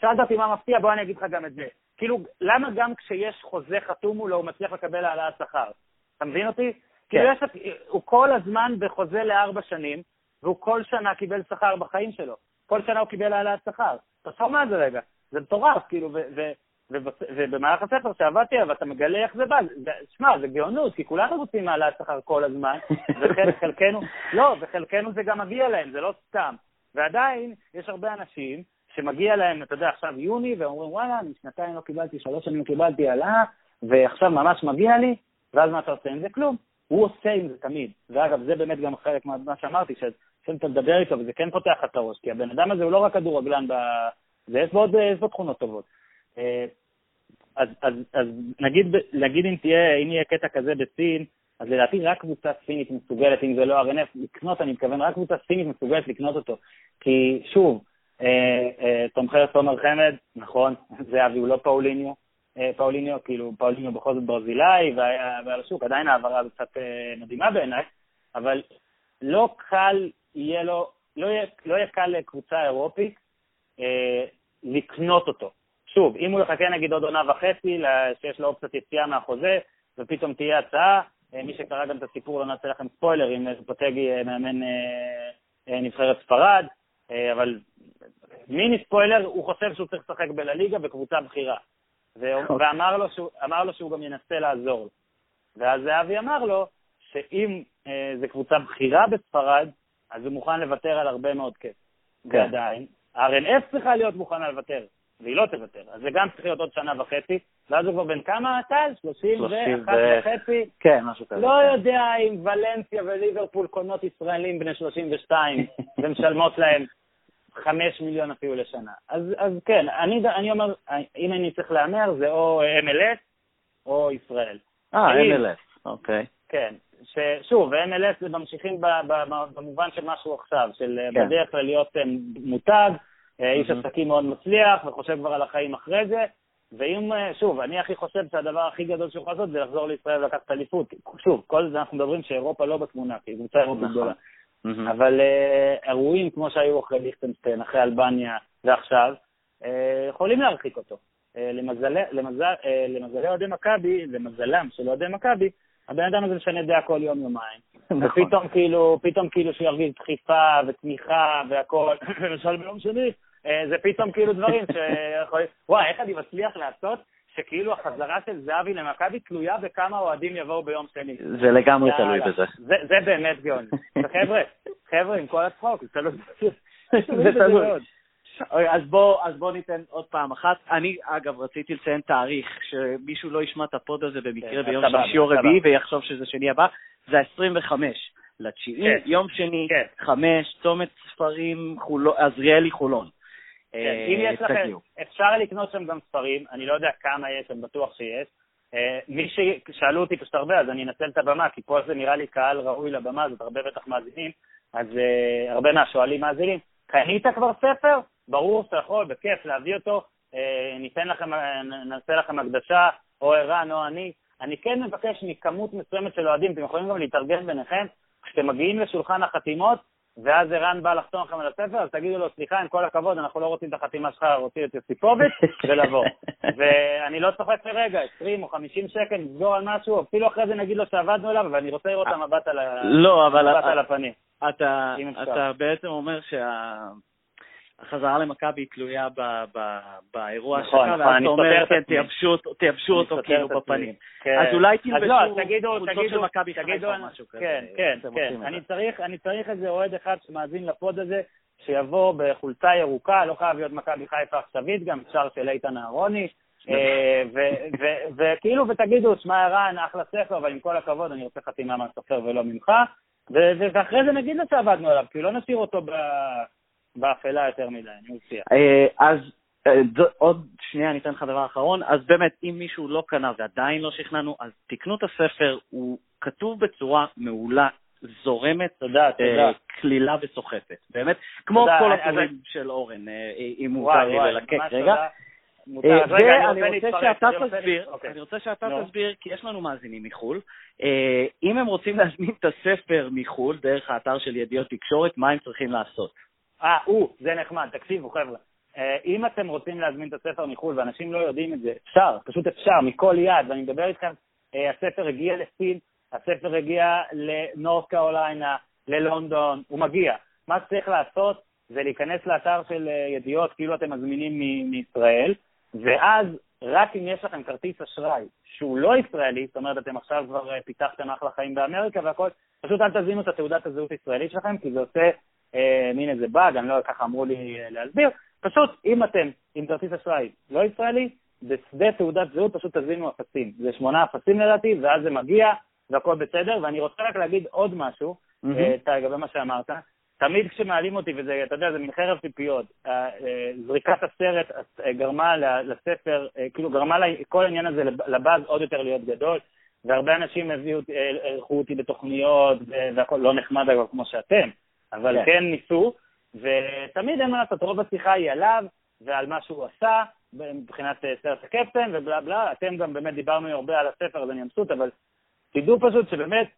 שאלת אותי מה מפתיע, בוא אני אגיד לך גם את זה. כאילו, למה גם כשיש חוזה חתום מולו הוא מצליח לקבל העלאת שכר? אתה מבין אותי? כאילו, כן. יש, הוא כל הזמן בחוזה לארבע שנים, והוא כל שנה קיבל שכר בחיים שלו. כל שנה הוא קיבל העלאת שכר. תחשוב מה זה רגע. זה מטורף, כאילו, ובמהלך הספר שעבדתי עליו, אתה מגלה איך זה בא. שמע, זה גאונות, כי כולנו רוצים העלאת שכר כל הזמן, וחלקנו, לא, וחלקנו זה גם מגיע להם, זה לא סתם. ועדיין, יש הרבה אנשים שמגיע להם, אתה יודע, עכשיו יוני, ואומרים, וואלה, אני שנתיים לא קיבלתי, שלוש שנים לא קיבלתי העלאה, ועכשיו ממש מגיע לי, ואז מה אתה עושה עם זה? כלום. הוא עושה עם זה תמיד. ואגב, זה באמת גם חלק מה שאמרתי, שאתה מדבר איתו, וזה כן פותח את הראש, כי הבן אדם הזה הוא לא רק כדורגלן, ב... זה יש בו עוד תכונות טובות. אה, אז, אז, אז נגיד, נגיד אם תהיה, אם יהיה קטע כזה בסין, אז לדעתי רק קבוצה סינית מסוגלת, אם זה לא RNF, לקנות, אני מתכוון, רק קבוצה סינית מסוגלת לקנות אותו. כי שוב, אה, אה, תומכי תומר חמד, נכון, זה אבי, הוא לא פאוליניו, אה, פאוליניו, כאילו פאוליניו בכל זאת ברזילאי, והיה על השוק, עדיין העברה הזאת קצת אה, מדהימה בעיניי, אבל לא קל יהיה לו, לא יהיה, לא יהיה קל לקבוצה אירופית אה, לקנות אותו. שוב, אם הוא יחכה נגיד עוד עונה וחצי, שיש לו אופציית יציאה מהחוזה, ופתאום תהיה הצעה, אה, מי שקרא גם את הסיפור, לא נעשה לכם ספוילר, אם פוטגי אה, מאמן אה, נבחרת ספרד, אבל מיני ספוילר, הוא חושב שהוא צריך לשחק בלליגה בקבוצה בכירה. אוקיי. ואמר לו, שהוא, לו שהוא גם ינסה לעזור לו. ואז זהבי אמר לו שאם אה, זו קבוצה בכירה בספרד, אז הוא מוכן לוותר על הרבה מאוד כסף. כן. ועדיין, RNF צריכה להיות מוכנה לוותר. והיא לא תוותר. אז זה גם צריך להיות עוד שנה וחצי, ואז הוא כבר בן כמה טל? 31 וחצי? כן, משהו כזה. לא יודע אם ולנסיה וליברפול קונות ישראלים בני 32 ומשלמות להם 5 מיליון אפילו לשנה. אז, אז כן, אני, אני אומר, אם אני צריך להמר, זה או MLS או ישראל. אה, MLS, אוקיי. כן, ששוב, MLS זה ממשיכים במובן של משהו עכשיו, של כן. בדרך כלל להיות אה, מותג, איש עסקים מאוד מצליח וחושב כבר על החיים אחרי זה, ואם, אה, שוב, אני הכי חושב שהדבר הכי גדול שהוא יכול לעשות זה לחזור לישראל ולקחת אליפות. שוב, כל זה אנחנו מדברים שאירופה לא בתמונה, כי היא קבוצה אירופית נכון. גדולה. אבל אירועים כמו שהיו אחרי ליכטנשטיין, אחרי אלבניה ועכשיו, יכולים להרחיק אותו. למזלי אוהדי מכבי, למזלם של אוהדי מכבי, הבן אדם הזה משנה דעה כל יום-יומיים. נכון. ופתאום כאילו, פתאום כאילו שירגיש דחיפה ותמיכה והכל, למשל ביום שני, אה, זה פתאום כאילו דברים שיכולים... וואי, איך אני מצליח לעשות שכאילו החזרה של זהבי למכבי תלויה בכמה אוהדים יבואו ביום שני. זה לגמרי תלוי בזה. זה באמת גאון. חבר'ה, חבר'ה, עם כל הצחוק, זה תלוי. זה תלוי. אז בוא, אז בוא ניתן עוד פעם אחת. אני, אגב, רציתי לציין תאריך, שמישהו לא ישמע את הפוד הזה במקרה כן, ביום שלישי או רביעי ויחשוב שזה שני הבא, זה ה-25 לתשיעי, כן. יום שני, כן. חמש, צומת ספרים, עזריאלי חולון. כן, אה, אם יש לכם, אפשר לקנות שם גם ספרים, אני לא יודע כמה יש, אני בטוח שיש. אה, מי ששאלו אותי פשוט הרבה, אז אני אנצל את הבמה, כי פה זה נראה לי קהל ראוי לבמה, זאת הרבה בטח מאזינים, אז uh, הרבה מהשואלים מאזינים. קנית כבר ספר? ברור שאתה יכול, בכיף, להביא אותו, אה, ניתן לכם, נעשה לכם הקדשה, או ערן או אני. אני כן מבקש מכמות מסוימת של אוהדים, אתם יכולים גם להתארגן ביניכם, כשאתם מגיעים לשולחן החתימות, ואז ערן בא לחתום לכם על הספר, אז תגידו לו, סליחה, עם כל הכבוד, אנחנו לא רוצים את החתימה שלך, רוצים את יוסיפוביץ', ולבוא. ואני לא צוחק לרגע, 20 או 50 שקל, נסגור על משהו, אפילו אחרי זה נגיד לו שעבדנו עליו, אבל אני רוצה לראות את המבט על, לא, אבל הפנים. אתה בעצם אומר שה... החזרה למכבי תלויה באירוע נכון, שלך, נכון, ואז אתה אומר, כן, תייבשו אותו כאילו בפנים. כן. אז אולי תלבשו חולצות של מכבי חיפה או משהו כזה. כן, כן, כן. אני צריך איזה אוהד אחד שמאזין לפוד הזה, שיבוא בחולצה ירוקה, לא חייב להיות מכבי חיפה עכשווית גם, אפשר של איתן אהרוני. אה, וכאילו, ותגידו, שמע ערן, אחלה ספר, אבל עם כל הכבוד, אני רוצה חתימה מהסופר ולא ממך. ואחרי זה נגיד לו שעבדנו עליו, כי לא נשאיר אותו באפלה יותר מדי, אני מבטיח. אה, אז אה, עוד שנייה, אני אתן לך דבר אחרון. אז באמת, אם מישהו לא קנה ועדיין לא שכנענו, אז תקנו את הספר, הוא כתוב בצורה מעולה, זורמת, תודה, אה, תודה. קלילה וסוחפת. באמת, כמו כל הפורים של אורן, אם מותר לי ללקק רגע. ואני רוצה שאתה תסביר, אוקיי. אני רוצה שאתה תסביר, כי יש לנו מאזינים מחו"ל, אם הם רוצים להזמין את הספר מחו"ל, דרך האתר של ידיעות תקשורת, מה הם צריכים לעשות? אה, או, זה נחמד, תקשיבו חבר'ה. אה, אם אתם רוצים להזמין את הספר מחו"ל ואנשים לא יודעים את זה, אפשר, פשוט אפשר, מכל יד, ואני מדבר איתכם, אה, הספר הגיע לסין, הספר הגיע לנורת קרוליינה, ללונדון, הוא מגיע. מה שצריך לעשות זה להיכנס לאתר של אה, ידיעות כאילו אתם מזמינים מישראל, ואז רק אם יש לכם כרטיס אשראי שהוא לא ישראלי, זאת אומרת אתם עכשיו כבר פיתחתם אחלה חיים באמריקה והכל, פשוט אל תזמינו את התעודת הזהות הישראלית שלכם, כי זה עושה אה, מין איזה באג, אני לא, ככה אמרו לי אה, להסביר. פשוט, אם אתם עם כרטיס אשראי לא ישראלי, בשדה תעודת זהות פשוט תזמינו אפסים. זה שמונה אפסים לדעתי, ואז זה מגיע, והכל בסדר. ואני רוצה רק להגיד עוד משהו, mm-hmm. לגבי מה שאמרת. תמיד כשמעלים אותי, וזה, אתה יודע, זה מין חרב ציפיות, זריקת הסרט גרמה לספר, כאילו גרמה כל העניין הזה לבאז עוד יותר להיות גדול, והרבה אנשים הביאו, ערכו אותי בתוכניות, והכל לא נחמד אגב כמו שאתם, אבל כן. כן ניסו, ותמיד אין מה לעשות, רוב השיחה היא עליו ועל מה שהוא עשה, מבחינת אה, סרט הקפטן ובלה בלה, אתם גם באמת דיברנו הרבה על הספר, אז אני מבסוט, אבל תדעו פשוט שבאמת,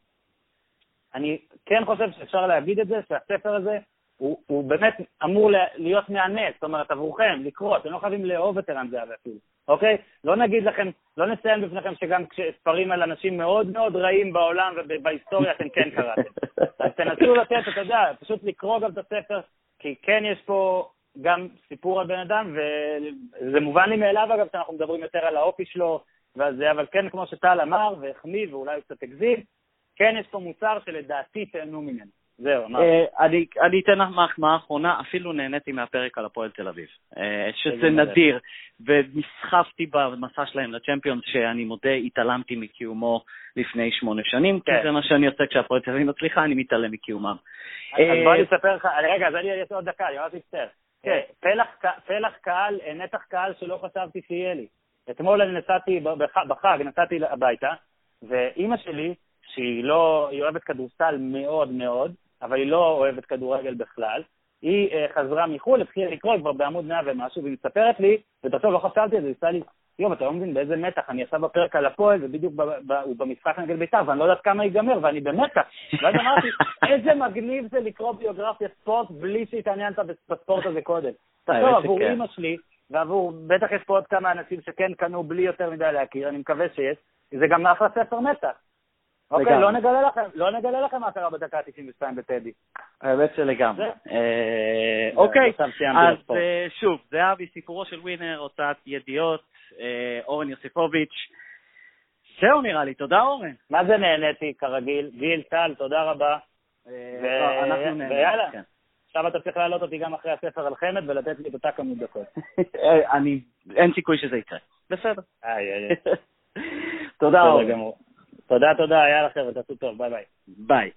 אני כן חושב שאפשר להגיד את זה, שהספר הזה הוא, הוא באמת אמור להיות מהנס, זאת אומרת, עבורכם, לקרוא, אתם לא חייבים לאהוב את ערן זהבי אפילו, אוקיי? לא נגיד לכם, לא נציין בפניכם שגם כשספרים על אנשים מאוד מאוד רעים בעולם ובהיסטוריה אתם כן קראתם. אז תנסו לתת, אתה יודע, פשוט לקרוא גם את הספר, כי כן יש פה גם סיפור על בן אדם, וזה מובן לי מאליו, אגב, שאנחנו מדברים יותר על האופי שלו, וזה, אבל כן, כמו שטל אמר, והחמיא, ואולי קצת הגזים, כן יש פה מוצר שלדעתי תהנו ממנו. זהו, אמרתי. אה, אני אתן לך מחמאה אחרונה, אפילו נהניתי מהפרק על הפועל תל אביב, אה, שזה נדיר, ונסחפתי במסע שלהם לצ'מפיונס, שאני מודה, התעלמתי מקיומו לפני שמונה שנים, כי כן. זה מה שאני עושה כשהפועל תל אביב מצליחה, אני מתעלם מקיומם. אז בוא אני אספר לך, רגע, אז אני אעשה עוד דקה, אני ממש מצטער. כן, פלח קהל, נתח קהל שלא חשבתי שיהיה לי. אתמול אני נסעתי, בחג נסעתי הביתה, ואימא שלי, שהיא לא, היא אוהבת כדורסל מאוד מאוד, אבל היא לא אוהבת כדורגל בכלל. היא uh, חזרה מחו"ל, התחילה לקרוא כבר בעמוד 100 ומשהו, והיא מספרת לי, ובסוף לא חשבתי על זה, היא יום, אתה לא מבין באיזה מתח, אני עכשיו בפרק על הפועל, ובדיוק הוא במשחק נגד בית"ר, ואני לא יודעת כמה ייגמר, ואני במתח. ואז אמרתי, איזה מגניב זה לקרוא ביוגרפיה ספורט בלי שהתעניינת בספורט הזה קודם. תחשוב, עבור אימא שלי, ועבור, בטח יש פה עוד כמה אנשים שכן קנו בלי יותר מדי להכיר, אני מקווה שיש, זה גם אחלה ספר מתח. אוקיי, לא נגלה לכם, לא נגלה לכם מה קרה בדקה ה-92 בטדי. האמת שלגמרי. אה, אוקיי, אז אה, שוב, זהבי, סיפורו של ווינר, הוצאת ידיעות, אה, אורן יוסיפוביץ'. זהו נראה לי, תודה אורן. מה זה נהניתי, כרגיל? גיל, טל, תודה רבה. אנחנו נהניתי. ויאללה. כן. עכשיו אתה צריך להעלות אותי גם אחרי הספר על חמד ולתת לי את אותה כמות דקות. אני, אין סיכוי שזה יקרה. בסדר. תודה, אורן. תודה, תודה, יאללה חבר'ה, תעשו טוב, ביי ביי. ביי.